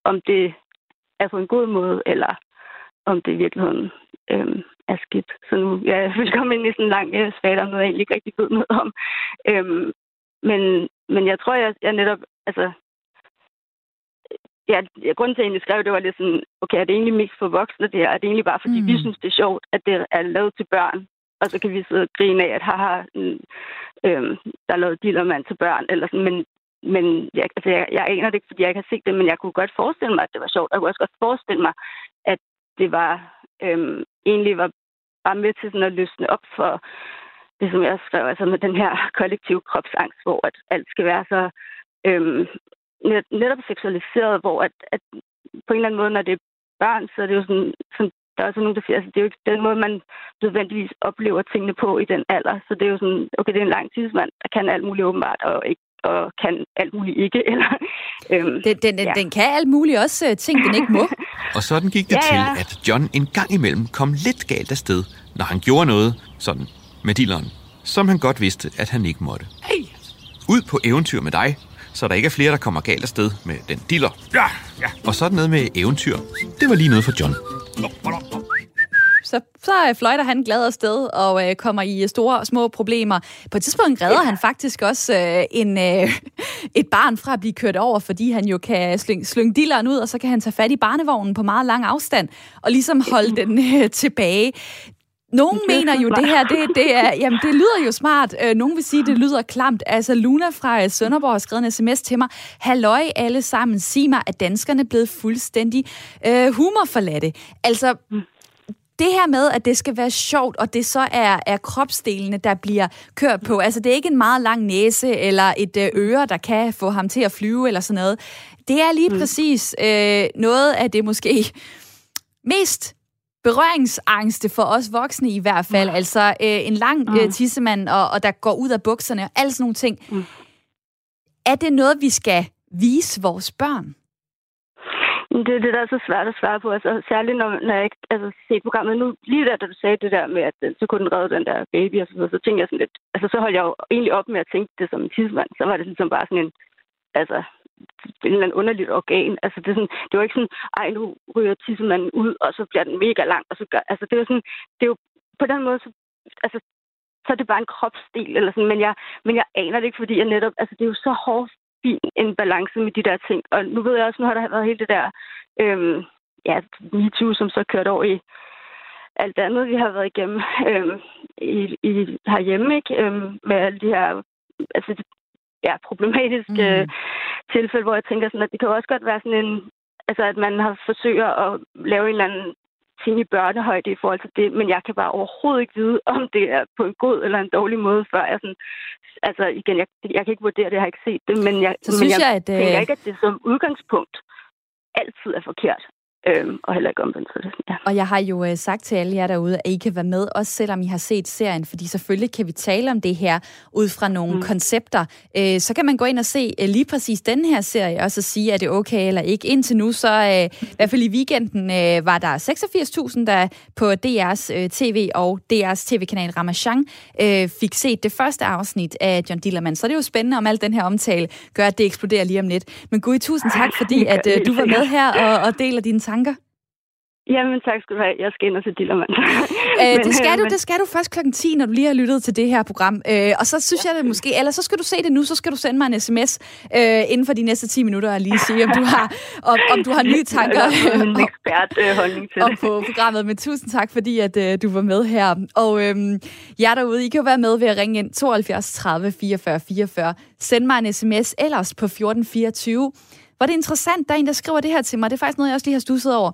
om det er på en god måde, eller om det i virkeligheden øhm, er skidt. Så nu, ja, jeg vil komme ind i sådan en lang øh, svag om noget, jeg egentlig ikke rigtig ved noget om. Øhm, men, men jeg tror, jeg, jeg netop, altså, ja, grunden til, at jeg egentlig skrev, det var lidt sådan, okay, er det egentlig mest for voksne det her? Er det egentlig bare, fordi mm. vi synes, det er sjovt, at det er lavet til børn? Og så kan vi sidde og grine af, at haha, øhm, der er lavet dillermand til børn, eller sådan, men, men jeg, altså, jeg, jeg aner det ikke, fordi jeg ikke har set det, men jeg kunne godt forestille mig, at det var sjovt. Jeg kunne også godt forestille mig, at det var øhm, egentlig var bare med til sådan at løsne op for det, som jeg skrev, altså med den her kollektive kropsangst, hvor at alt skal være så øhm, net- netop seksualiseret, hvor at, at på en eller anden måde, når det er børn, så er det jo sådan, sådan der er også nogen, der siger, altså det er jo ikke den måde, man nødvendigvis oplever tingene på i den alder. Så det er jo sådan, okay, det er en lang tidsmand, der kan alt muligt åbenbart, og ikke og kan alt muligt ikke. Eller, øhm, Den, den, ja. den kan alt muligt også øh, ting, den ikke må. Og sådan gik det Ja, til, ja. at John en gang imellem kom lidt galt afsted, når han gjorde noget, sådan med dilleren, som han godt vidste, at han ikke måtte. Ud på eventyr med dig, så der ikke er flere, der kommer galt afsted med den diller. Ja, ja. Og sådan noget med eventyr, det var lige noget for John. Så, så fløjter han glad afsted og øh, kommer i store og små problemer. På et tidspunkt redder han faktisk også øh, en, øh, et barn fra at blive kørt over, fordi han jo kan slynge, slynge dilleren ud, og så kan han tage fat i barnevognen på meget lang afstand og ligesom holde den øh, tilbage. Nogle mener jo, det her, det, det, er, jamen, det lyder jo smart. Øh, Nogle vil sige, det lyder klamt. Altså, Luna fra øh, Sønderborg har skrevet en sms til mig. Halløj alle sammen, sig mig, at danskerne er blevet fuldstændig øh, humorforladte. Altså, det her med, at det skal være sjovt, og det så er, er kropsdelene, der bliver kørt på. Altså, det er ikke en meget lang næse eller et øh, øre, der kan få ham til at flyve eller sådan noget. Det er lige mm. præcis øh, noget af det måske mest berøringsangste for os voksne i hvert fald. Altså øh, en lang øh, tissemand, og, og der går ud af bukserne, og alle sådan nogle ting. Mm. Er det noget, vi skal vise vores børn? Det er det, der er så svært at svare på. Altså, særligt når, når jeg ikke altså, ser programmet nu. Lige der, da du sagde det der med, at øh, så kunne den redde den der baby, og så, videre, så tænkte jeg sådan lidt... Altså, så holdt jeg jo egentlig op med at tænke det som en tidsmand. Så var det ligesom bare sådan en... Altså, en eller anden underligt organ. Altså, det, er sådan, det var ikke sådan, ej, nu ryger tissemanden ud, og så bliver den mega lang, og så gør... Altså, det var sådan... Det er jo på den måde, så, altså, så er det bare en kropsdel, eller sådan, men jeg, men jeg aner det ikke, fordi jeg netop... Altså, det er jo så hårdt fin en balance med de der ting. Og nu ved jeg også, nu har der været hele det der, øhm, ja, MeToo, som så kørt over i alt andet, vi har været igennem øhm, i, i, herhjemme, ikke? Øhm, med alle de her, altså, ja, problematiske mm. tilfælde, hvor jeg tænker sådan, at det kan også godt være sådan en, altså, at man har forsøger at lave en eller anden ting i børnehøjde i forhold til det, men jeg kan bare overhovedet ikke vide, om det er på en god eller en dårlig måde, før jeg sådan, altså igen, jeg, jeg kan ikke vurdere det, jeg har ikke set det, men jeg, Så men synes jeg, jeg, at, øh, tænker ikke, at det som udgangspunkt altid er forkert, øhm, og heller ikke omvendt. Så det, ja. Og jeg har jo øh, sagt til alle jer derude, at I kan være med, også selvom I har set serien, fordi selvfølgelig kan vi tale om det her ud fra nogle mm. koncepter. Øh, så kan man gå ind og se øh, lige præcis den her serie, og så sige, er det okay eller ikke. Indtil nu, så øh, i hvert fald i weekenden, øh, var der 86.000, der på DR's øh, tv og DR's tv-kanal Ramachan øh, fik set det første afsnit af John Dillermand. Så det er jo spændende, om al den her omtale gør, at det eksploderer lige om lidt. Men Gud, tusind tak, fordi at øh, du var med her og, og deler dine tanker. Jamen, tak skal du have. Jeg skal ind og se Dillermand. Øh, det, skal du, det skal du først klokken 10, når du lige har lyttet til det her program. Øh, og så synes jeg det måske, eller så skal du se det nu, så skal du sende mig en sms øh, inden for de næste 10 minutter og lige sige, om du har, om, om du har nye tanker Jeg en ekspert øh, holdning til om det. på programmet. Men tusind tak, fordi at, øh, du var med her. Og øh, jer derude, I kan jo være med ved at ringe ind 72 30 44 44. Send mig en sms ellers på 1424. Hvor det er interessant, der er en, der skriver det her til mig. Det er faktisk noget, jeg også lige har stusset over.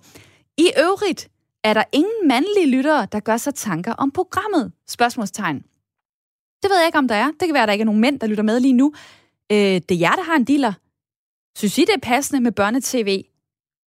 I øvrigt er der ingen mandlige lyttere, der gør sig tanker om programmet? Spørgsmålstegn. Det ved jeg ikke, om der er. Det kan være, at der ikke er nogen mænd, der lytter med lige nu. Øh, det er jer, der har en diller. Synes I, det er passende med børnetv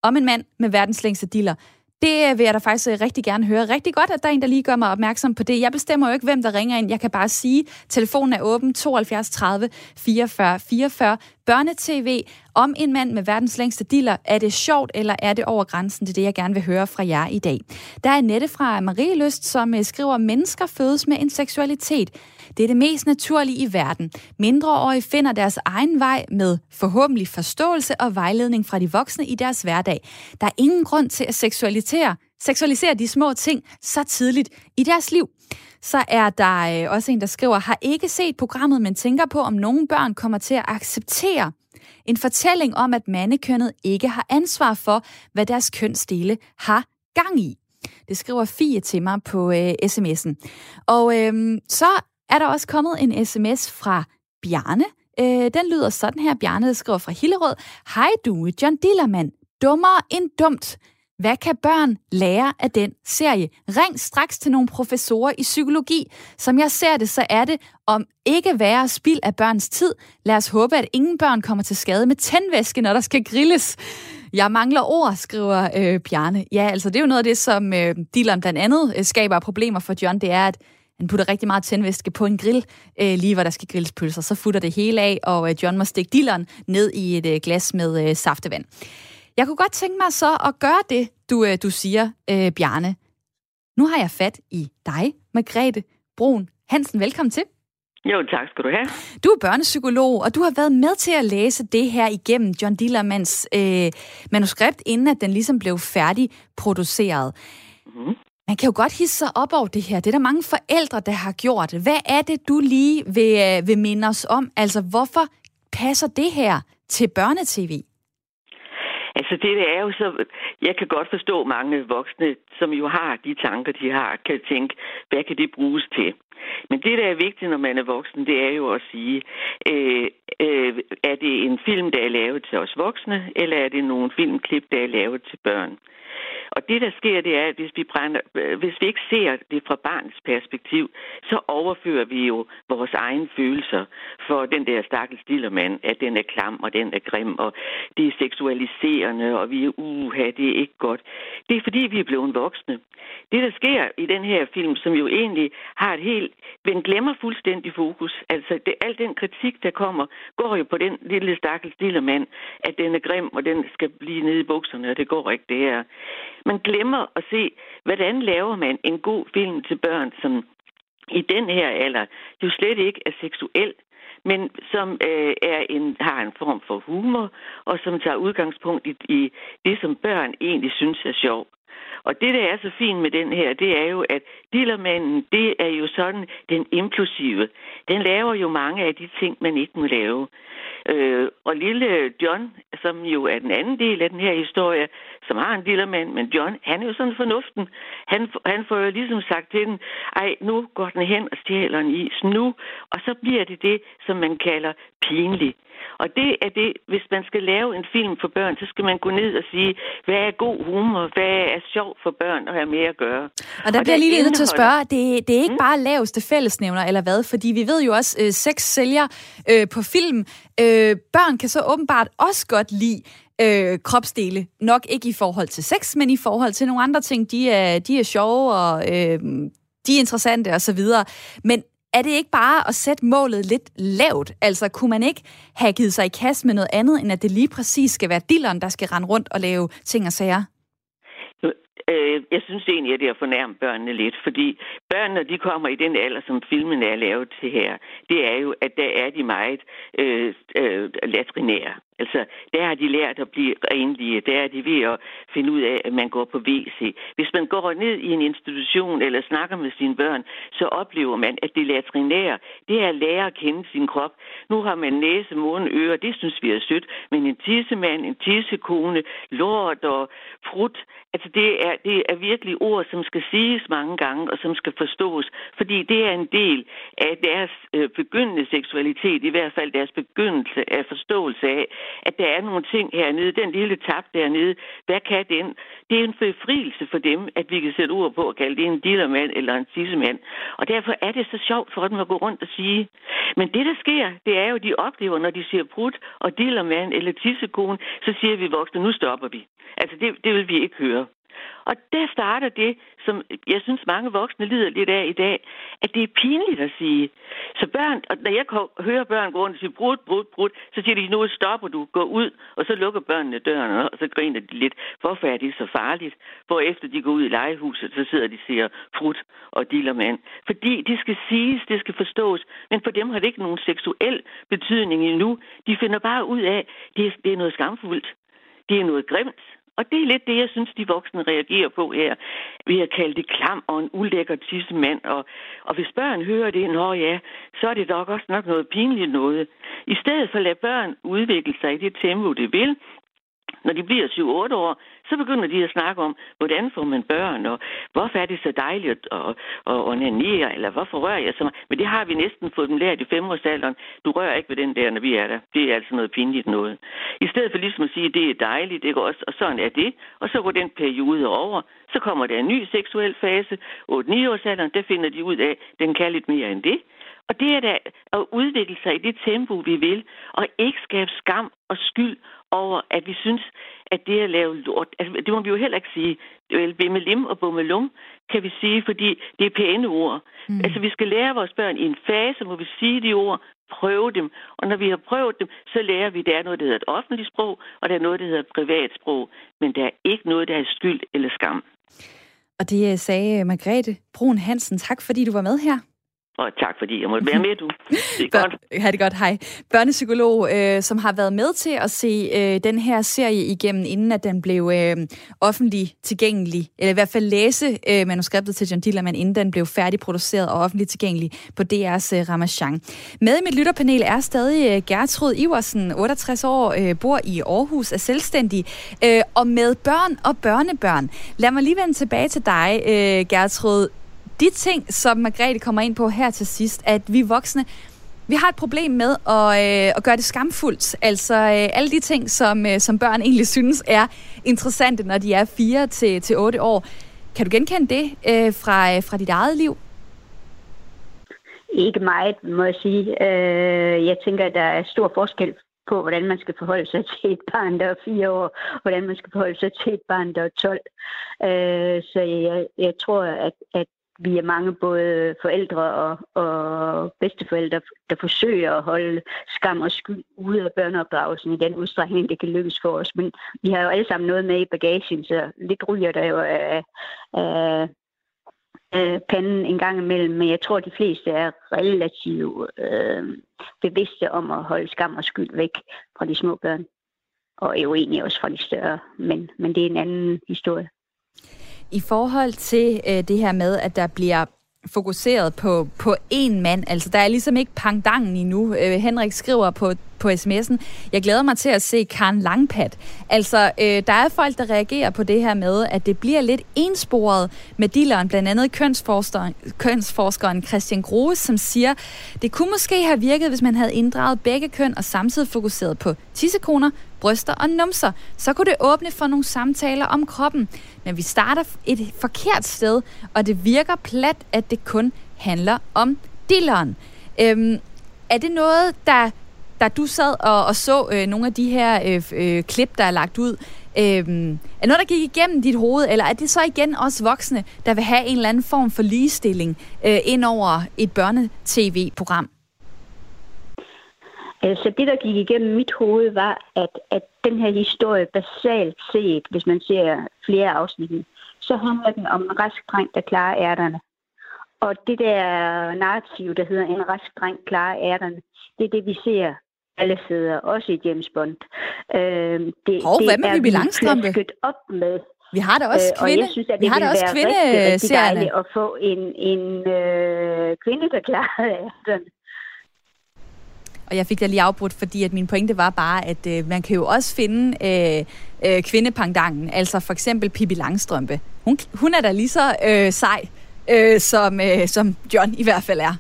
om en mand med verdens længste diller? Det øh, vil jeg da faktisk øh, rigtig gerne høre. Rigtig godt, at der er en, der lige gør mig opmærksom på det. Jeg bestemmer jo ikke, hvem der ringer ind. Jeg kan bare sige, at telefonen er åben 72 30 44 44. Børnetv om en mand med verdens længste diller. Er det sjovt, eller er det over grænsen? Det er det, jeg gerne vil høre fra jer i dag. Der er Nette fra Marie Lyst, som øh, skriver, at mennesker fødes med en seksualitet. Det er det mest naturlige i verden. Mindreårige finder deres egen vej med forhåbentlig forståelse og vejledning fra de voksne i deres hverdag. Der er ingen grund til at seksualisere, seksualisere de små ting så tidligt i deres liv. Så er der øh, også en, der skriver, har ikke set programmet, men tænker på, om nogle børn kommer til at acceptere en fortælling om, at mandekønnet ikke har ansvar for, hvad deres kønsdele har gang i. Det skriver Fie til mig på øh, sms'en. Og øh, så er der også kommet en sms fra Bjarne. Øh, den lyder sådan her. Bjarne skriver fra Hillerød. Hej du, John Dillermand. Dummere end dumt. Hvad kan børn lære af den serie? Ring straks til nogle professorer i psykologi. Som jeg ser det, så er det om ikke være spild af børns tid. Lad os håbe, at ingen børn kommer til skade med tændvæske, når der skal grilles. Jeg mangler ord, skriver øh, Bjarne. Ja, altså det er jo noget af det, som øh, Dylan blandt andet øh, skaber problemer for John. Det er, at han putter rigtig meget tændvæske på en grill, øh, lige hvor der skal grilles pølser. Så futter det hele af, og øh, John må stikke dealeren ned i et øh, glas med øh, saftevand. Jeg kunne godt tænke mig så at gøre det, du, øh, du siger, øh, Bjarne. Nu har jeg fat i dig, Margrethe Brun Hansen. Velkommen til. Jo, tak skal du have. Du er børnepsykolog, og du har været med til at læse det her igennem John Dillermans øh, manuskript, inden at den ligesom blev færdig produceret. Mm. Man kan jo godt hisse sig op over det her. Det er der mange forældre, der har gjort. Hvad er det, du lige vil, øh, vil minde os om? Altså, hvorfor passer det her til børnetv? Altså det er jo så, jeg kan godt forstå mange voksne, som jo har de tanker, de har, kan tænke, hvad kan det bruges til? Men det, der er vigtigt, når man er voksen, det er jo at sige, øh, øh, er det en film, der er lavet til os voksne, eller er det nogle filmklip, der er lavet til børn? Og det, der sker, det er, at hvis vi, brænder, øh, hvis vi ikke ser det fra barnets perspektiv, så overfører vi jo vores egne følelser for den der stakkels dillermand, at den er klam, og den er grim, og det er seksualiserende, og vi er uha, det er ikke godt. Det er fordi, vi er blevet voksne. Det, der sker i den her film, som jo egentlig har et helt... Den glemmer fuldstændig fokus. Altså, det, al den kritik, der kommer, går jo på den lille stakkels dillermand, at den er grim, og den skal blive nede i bukserne, og det går ikke, det her. Man glemmer at se, hvordan laver man en god film til børn, som i den her alder jo slet ikke er seksuel, men som øh, er en, har en form for humor, og som tager udgangspunkt i, i det, som børn egentlig synes er sjovt. Og det, der er så fint med den her, det er jo, at dillermanden, det er jo sådan den inklusive. Den laver jo mange af de ting, man ikke må lave. Øh, og lille John, som jo er den anden del af den her historie, som har en dillermand, men John, han er jo sådan fornuften. Han, han får jo ligesom sagt til den, ej, nu går den hen og stjæler en is nu, og så bliver det det, som man kalder pinligt. Og det er det, hvis man skal lave en film for børn, så skal man gå ned og sige, hvad er god humor, hvad er sjov for børn at have med at gøre. Og der og bliver jeg lige nødt til at spørge, det, det er ikke mm. bare laveste fællesnævner eller hvad, fordi vi ved jo også, at øh, sex sælger øh, på film. Øh, børn kan så åbenbart også godt lide øh, kropsdele. Nok ikke i forhold til sex, men i forhold til nogle andre ting. De er, de er sjove, og øh, de er interessante osv. Men er det ikke bare at sætte målet lidt lavt? Altså, kunne man ikke have givet sig i kast med noget andet, end at det lige præcis skal være dilleren, der skal rende rundt og lave ting og sager? Øh, jeg synes egentlig, at det er at fornærme børnene lidt, fordi børn, når de kommer i den alder, som filmen er lavet til her, det er jo, at der er de meget øh, øh, latrinære. Altså, der har de lært at blive renlige. Der er de ved at finde ud af, at man går på WC. Hvis man går ned i en institution eller snakker med sine børn, så oplever man, at det latrinære, det er at lære at kende sin krop. Nu har man næse, mund, ører, det synes vi er sødt. Men en tissemand, en tissekone, lort og frut, altså det er, det er virkelig ord, som skal siges mange gange og som skal forstås. Fordi det er en del af deres øh, begyndende seksualitet, i hvert fald deres begyndelse af forståelse af, at der er nogle ting hernede, den lille tab dernede, hvad kan den? Det er en befrielse for dem, at vi kan sætte ord på at kalde det en dillermand eller en tissemand. Og derfor er det så sjovt for dem at gå rundt og sige. Men det, der sker, det er jo, at de oplever, når de siger brud og dillermand eller tissekone, så siger vi voksne, nu stopper vi. Altså, det, det vil vi ikke høre. Og der starter det, som jeg synes mange voksne lider lidt af i dag, at det er pinligt at sige. Så børn, og når jeg hører børn gå rundt og sige brud, brud, brud, så siger de, nu stopper du, gå ud, og så lukker børnene døren, og så griner de lidt. Hvorfor er det så farligt? Hvor efter de går ud i legehuset, så sidder de og siger frut og dillermand. Fordi det skal siges, det skal forstås, men for dem har det ikke nogen seksuel betydning endnu. De finder bare ud af, at det er, det er noget skamfuldt. Det er noget grimt. Og det er lidt det, jeg synes, de voksne reagerer på her, ved at kalde det klam og en ulækker tissemand. Og, og hvis børn hører det, nå ja, så er det nok også nok noget pinligt noget. I stedet for at lade børn udvikle sig i det tempo, det vil, når de bliver 7-8 år, så begynder de at snakke om, hvordan får man børn, og hvorfor er det så dejligt at, at, at onanere, eller hvorfor rører jeg så meget? Men det har vi næsten fået dem lært i femårsalderen. Du rører ikke ved den der, når vi er der. Det er altså noget pinligt noget. I stedet for ligesom at sige, at det er dejligt, ikke også? Og sådan er det. Og så går den periode over. Så kommer der en ny seksuel fase. 8-9-årsalderen, der finder de ud af, at den kan lidt mere end det. Og det er da at udvikle sig i det tempo, vi vil, og ikke skabe skam og skyld over, at vi synes, at det at lave lort, altså, det må vi jo heller ikke sige, bimmelim og bummelum, kan vi sige, fordi det er pæne ord. Mm. Altså, vi skal lære vores børn i en fase, hvor vi sige de ord, prøve dem. Og når vi har prøvet dem, så lærer vi, at der er noget, der hedder et offentligt sprog, og der er noget, der hedder et privat sprog. Men der er ikke noget, der er skyld eller skam. Og det sagde Margrethe Brun Hansen. Tak, fordi du var med her. Og tak, fordi jeg måtte være med, du. Det er godt. Ha' det godt, hej. Børnepsykolog, øh, som har været med til at se øh, den her serie igennem, inden at den blev øh, offentlig tilgængelig, eller i hvert fald læse øh, manuskriptet til John Dillermand, inden den blev færdigproduceret og offentligt tilgængelig på DR's øh, Ramachan. Med i mit lytterpanel er stadig øh, Gertrud Iversen, 68 år, øh, bor i Aarhus, er selvstændig, øh, og med børn og børnebørn. Lad mig lige vende tilbage til dig, øh, Gertrud de ting, som Margrethe kommer ind på her til sidst, at vi voksne, vi har et problem med at, øh, at gøre det skamfuldt. Altså øh, alle de ting, som, øh, som børn egentlig synes er interessante, når de er 4 til, til 8 år. Kan du genkende det øh, fra, øh, fra dit eget liv? Ikke meget, må jeg sige. Øh, jeg tænker, at der er stor forskel på, hvordan man skal forholde sig til et barn, der er fire år, og hvordan man skal forholde sig til et barn, der er 12. Øh, så jeg, jeg tror, at, at vi er mange både forældre og, og bedsteforældre, der forsøger at holde skam og skyld ude af børneopdragelsen i den udstrækning, det kan lykkes for os. Men vi har jo alle sammen noget med i bagagen, så lidt ryger der jo af, af, af panden en gang imellem. Men jeg tror, at de fleste er relativt øh, bevidste om at holde skam og skyld væk fra de små børn. Og er jo egentlig også fra de større, men, men det er en anden historie. I forhold til øh, det her med, at der bliver fokuseret på, på én mand. Altså, der er ligesom ikke pangdangen endnu. Øh, Henrik skriver på, på sms'en, jeg glæder mig til at se Karen Langpat. Altså, øh, der er folk, der reagerer på det her med, at det bliver lidt ensporet med dilleren, blandt andet kønsforskeren, kønsforskeren Christian Grohe, som siger, det kunne måske have virket, hvis man havde inddraget begge køn og samtidig fokuseret på tissekoner, bryster og numser. Så kunne det åbne for nogle samtaler om kroppen. Men vi starter et forkert sted, og det virker plat, at det kun handler om dilleren. Øhm, er det noget, der, da du sad og, og så øh, nogle af de her øh, øh, klip, der er lagt ud, øh, er noget, der gik igennem dit hoved, eller er det så igen også voksne, der vil have en eller anden form for ligestilling øh, ind over et børnetv-program? Altså det, der gik igennem mit hoved, var, at, at den her historie basalt set, hvis man ser flere afsnit, så handler den om en rask dreng, der klarer ærterne. Og det der narrativ, der hedder en rask dreng klarer ærterne, det er det, vi ser alle steder, også i James Bond. Øh, det, Hov, det hvad med Bibi Langstrømpe? op med. Vi har da også kvinde. Øh, og jeg synes, at det vi har da også kvinde rigtig, rigtig dejligt at få en, en øh, kvinde, der klarer ærterne. Og jeg fik da lige afbrudt, fordi at min pointe var bare, at øh, man kan jo også finde øh, øh, kvindepangdangen, altså for eksempel Pippi Langstrømpe. Hun, hun er da lige så øh, sej, øh, som, øh, som John i hvert fald er.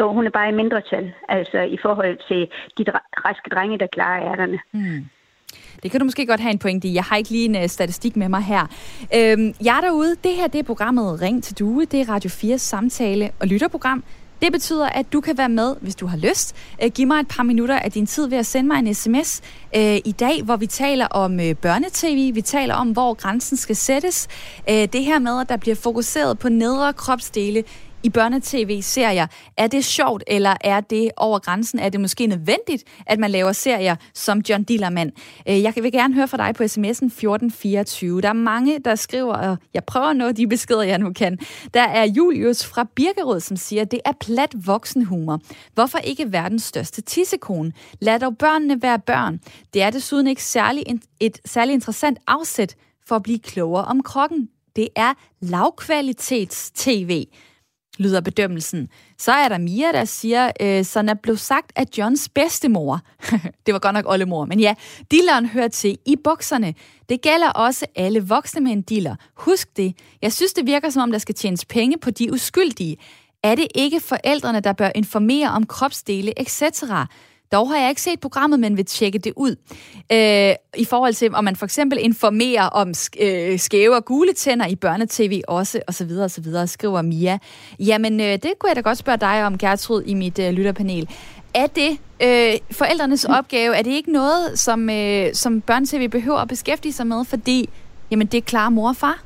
Jo, hun er bare i mindretal, altså i forhold til de raske drenge, der klarer ærterne. Hmm. Det kan du måske godt have en pointe i. Jeg har ikke lige en uh, statistik med mig her. Øhm, jeg er derude. Det her det er programmet Ring til Due. Det er Radio 4 samtale- og lytterprogram. Det betyder, at du kan være med, hvis du har lyst. Øh, giv mig et par minutter af din tid ved at sende mig en sms øh, i dag, hvor vi taler om øh, børnetv. Vi taler om, hvor grænsen skal sættes. Øh, det her med, at der bliver fokuseret på nedre kropsdele i børnetv-serier. Er det sjovt, eller er det over grænsen? Er det måske nødvendigt, at man laver serier som John Dillermand? Øh, jeg vil gerne høre fra dig på sms'en 1424. Der er mange, der skriver, og jeg prøver at nå de beskeder, jeg nu kan. Der er Julius fra Birkerød, som siger, det er plat voksenhumor. Hvorfor ikke verdens største tissekone? Lad dog børnene være børn. Det er desuden ikke særlig, et særlig interessant afsæt for at blive klogere om krokken. Det er lavkvalitets-tv lyder bedømmelsen. Så er der Mia, der siger, øh, sådan er blevet sagt af Johns bedstemor. det var godt nok oldemor, men ja, dilleren hører til i bukserne. Det gælder også alle voksne med en diller. Husk det. Jeg synes, det virker som om, der skal tjenes penge på de uskyldige. Er det ikke forældrene, der bør informere om kropsdele etc.? Dog har jeg ikke set programmet, men vil tjekke det ud. Øh, I forhold til, om man for eksempel informerer om øh, skæve og gule tænder i børnetv også, og så videre, og så videre, skriver Mia. Jamen, øh, det kunne jeg da godt spørge dig om, Gertrud, i mit øh, lytterpanel. Er det øh, forældrenes opgave? Er det ikke noget, som, øh, som børnetv behøver at beskæftige sig med, fordi jamen, det er klar mor og far?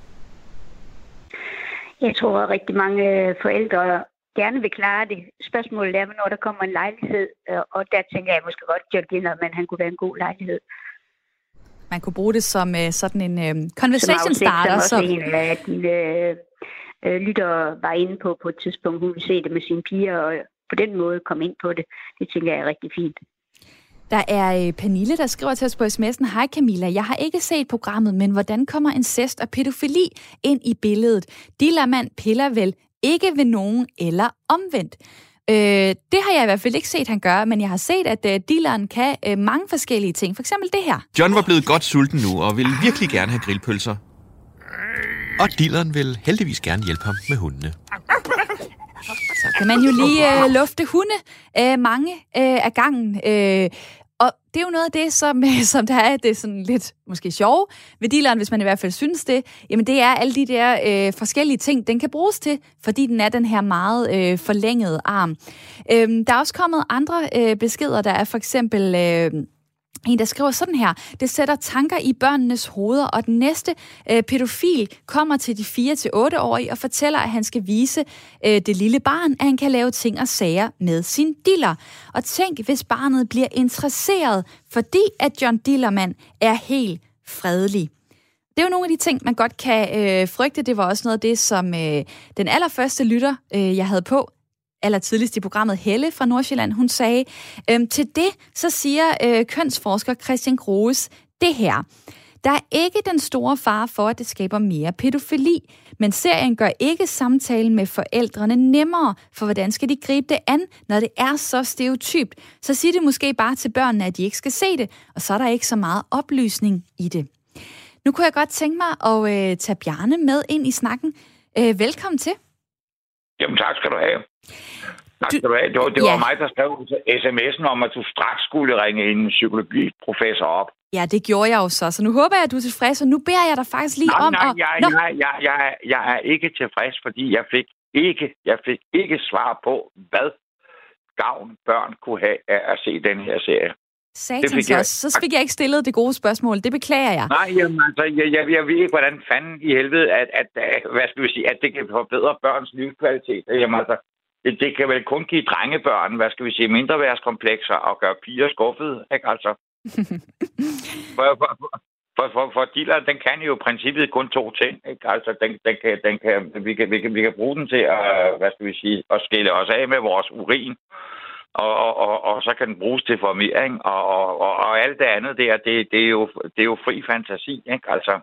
Jeg tror, at rigtig mange forældre gerne vil klare det. Spørgsmålet er, når der kommer en lejlighed, øh, og der tænker jeg måske godt, John Giller, men han kunne være en god lejlighed. Man kunne bruge det som uh, sådan en uh, conversation som starter. Som også en af dine uh, lyttere var inde på på et tidspunkt. Hun ville se det med sine piger, og på den måde komme ind på det. Det tænker jeg er rigtig fint. Der er Pernille, der skriver til os på sms'en, Hej Camilla, jeg har ikke set programmet, men hvordan kommer incest og pædofili ind i billedet? Dillermand piller vel ikke ved nogen eller omvendt. Øh, det har jeg i hvert fald ikke set, han gøre, men jeg har set, at øh, dealeren kan øh, mange forskellige ting. For eksempel det her. John var blevet godt sulten nu, og ville virkelig gerne have grillpølser. Og dealeren vil heldigvis gerne hjælpe ham med hundene. Så kan man jo lige øh, lufte hunde øh, mange øh, af gangen. Øh, det er jo noget af det, som, som der er det er sådan lidt måske sjove ved dealeren, hvis man i hvert fald synes det. Jamen det er alle de der øh, forskellige ting, den kan bruges til, fordi den er den her meget øh, forlængede arm. Øh, der er også kommet andre øh, beskeder, der er for eksempel... Øh, en, der skriver sådan her. Det sætter tanker i børnenes hoveder, og den næste øh, pædofil kommer til de 4-8-årige og fortæller, at han skal vise øh, det lille barn, at han kan lave ting og sager med sin diller. Og tænk, hvis barnet bliver interesseret, fordi at John Dillermand er helt fredelig. Det er jo nogle af de ting, man godt kan øh, frygte. Det var også noget af det, som øh, den allerførste lytter, øh, jeg havde på, aller tidligst i programmet, Helle fra Nordsjælland, hun sagde, øhm, til det, så siger øh, kønsforsker Christian Groes det her. Der er ikke den store fare for, at det skaber mere pædofili, men serien gør ikke samtalen med forældrene nemmere, for hvordan skal de gribe det an, når det er så stereotypt? Så siger det måske bare til børnene, at de ikke skal se det, og så er der ikke så meget oplysning i det. Nu kunne jeg godt tænke mig at øh, tage Bjarne med ind i snakken. Øh, velkommen til. Jamen tak skal du have. Tak skal du have. Det var, det ja. var mig, der skrev sms'en om, at du straks skulle ringe en psykologiprofessor op. Ja, det gjorde jeg jo så. Så nu håber jeg, at du er tilfreds, og nu beder jeg dig faktisk lige nej, om nej, at... Jeg, Nå. jeg, jeg, jeg, jeg er ikke tilfreds, fordi jeg fik ikke, jeg fik ikke svar på, hvad gavn børn kunne have af at se den her serie. Satans jeg... også. Så fik jeg ikke stillet det gode spørgsmål. Det beklager jeg. Nej, jamen, altså, jeg, jeg, jeg ved ikke, hvordan fanden i helvede, at, at, hvad skal vi sige, at det kan forbedre børns livskvalitet. Jamen, altså, det, det kan vel kun give drengebørn, hvad skal vi sige, mindre værtskomplekser og gøre piger skuffede, ikke altså? for, for, for, for, for dealer, den kan jo i princippet kun to ting, ikke? Altså, den, den kan, den kan, vi, kan, vi, kan, vi kan bruge den til at, hvad skal vi sige, at skille os af med vores urin, og, og, og, og så kan den bruges til formering, og, og, og, og alt det andet der, det, det, er, jo, det er jo fri fantasi, ikke? Altså,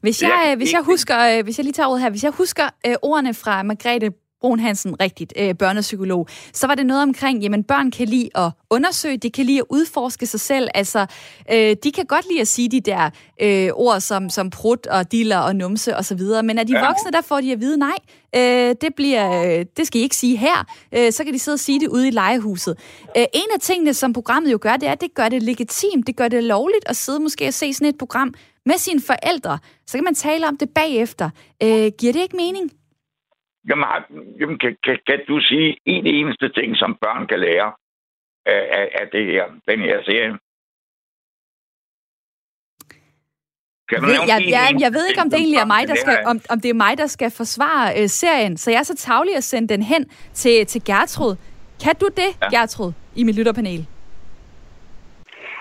Hvis jeg, hvis jeg husker, hvis jeg lige tager ordet her, hvis jeg husker øh, ordene fra Margrethe Brun Hansen rigtigt, øh, børnepsykolog, så var det noget omkring, jamen børn kan lide at undersøge, de kan lide at udforske sig selv, altså øh, de kan godt lide at sige de der øh, ord som, som prut og diller og numse og så videre, men er de Ja. voksne, der får de at vide, nej, øh, det, bliver, øh, det skal I ikke sige her, øh, så kan de sidde og sige det ude i legehuset. Øh, en af tingene, som programmet jo gør, det er, at det gør det legitimt, det gør det lovligt at sidde måske og se sådan et program med sine forældre, så kan man tale om det bagefter. Øh, giver det ikke mening? Jamen, jamen kan, kan, kan du sige en eneste ting, som børn kan lære af, af, af det her, den her serie? Kan du jeg, jeg, eneste jeg ved ikke, om det egentlig er mig, der skal, om, om det er mig, der skal forsvare øh, serien. Så jeg er så tavlig at sende den hen til, til Gertrud. Kan du det, ja. Gertrud, i mit lytterpanel?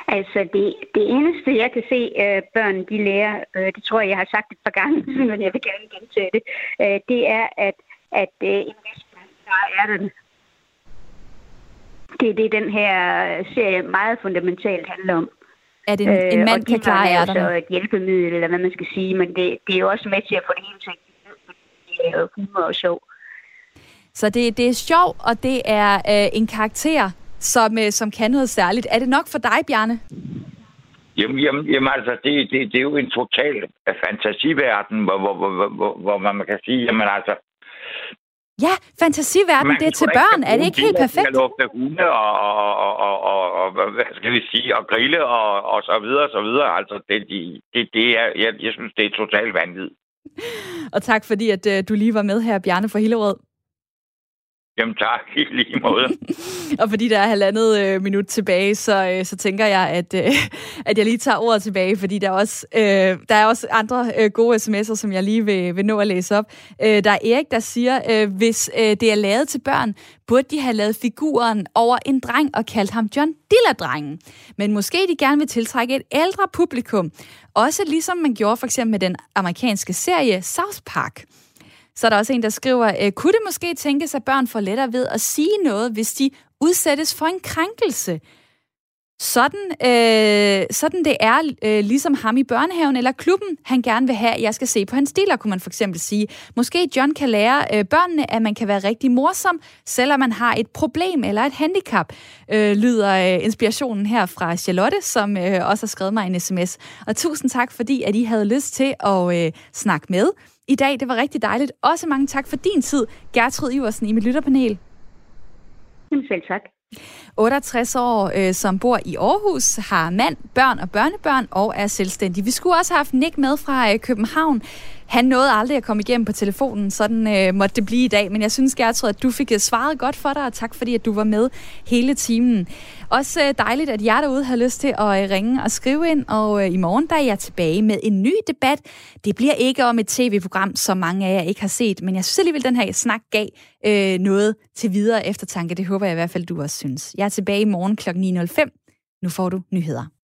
Altså, det, det eneste, jeg kan se, øh, børn de lærer, øh, det tror jeg, jeg har sagt et par gange, men jeg vil gerne gentage det, øh, det er, at, at øh, en vis der er den. Det er det, den her serie meget fundamentalt handler om. At en, en mand og kan klare er jo så ærterne. et hjælpemiddel, eller hvad man skal sige, men det, det er jo også med til at få det hele til at det er jo humor og sjov. Så det, det er sjov, og det er øh, en karakter, som, øh, som kan noget særligt. Er det nok for dig, Bjarne? Jamen, jamen, jamen altså, det, det, det er jo en total fantasiverden, hvor, hvor, hvor, hvor, hvor man kan sige, jamen altså, Ja, fantasiverden, Man det er til børn. Er det ikke helt perfekt? Skal lugte hunde og, og, og, og, og, hvad skal vi sige, og grille og, og så videre, og så videre. Altså, det, det, det, er, jeg, jeg synes, det er totalt vanvid. Og tak fordi, at øh, du lige var med her, Bjarne fra Hillerød. Jamen tak, i lige måde. Og fordi der er halvandet øh, minut tilbage, så, øh, så tænker jeg, at, øh, at jeg lige tager ordet tilbage, fordi der er også, øh, der er også andre øh, gode sms'er, som jeg lige vil, vil nå at læse op. Øh, der er Erik, der siger, øh, hvis øh, det er lavet til børn, burde de have lavet figuren over en dreng og kaldt ham John Dillardrengen. Men måske de gerne vil tiltrække et ældre publikum. Også ligesom man gjorde for eksempel med den amerikanske serie South Park. Så er der også en, der skriver, øh, kunne det måske tænkes, at børn får lettere ved at sige noget, hvis de udsættes for en krænkelse? Sådan, øh, sådan det er, øh, ligesom ham i børnehaven eller klubben, han gerne vil have, at jeg skal se på hans stiler, kunne man for eksempel sige. Måske John kan lære øh, børnene, at man kan være rigtig morsom, selvom man har et problem eller et handicap, øh, lyder øh, inspirationen her fra Charlotte, som øh, også har skrevet mig en sms. Og tusind tak, fordi at I havde lyst til at øh, snakke med i dag. Det var rigtig dejligt. Også mange tak for din tid, Gertrud Iversen i mit lytterpanel. Jamen selv tak. 68 år, øh, som bor i Aarhus, har mand, børn og børnebørn og er selvstændig. Vi skulle også have haft Nick med fra øh, København. Han nåede aldrig at komme igennem på telefonen, sådan øh, måtte det blive i dag. Men jeg synes, Gertrud, at du fik øh, svaret godt for dig, og tak fordi, at du var med hele timen. Også øh, dejligt, at jer derude har lyst til at øh, ringe og skrive ind, og øh, i morgen der er jeg tilbage med en ny debat. Det bliver ikke om et tv-program, som mange af jer ikke har set, men jeg synes alligevel, den her snak gav øh, noget til videre eftertanke. Det håber jeg i hvert fald, du også synes. Jeg er tilbage i morgen kl. 9.05. Nu får du nyheder.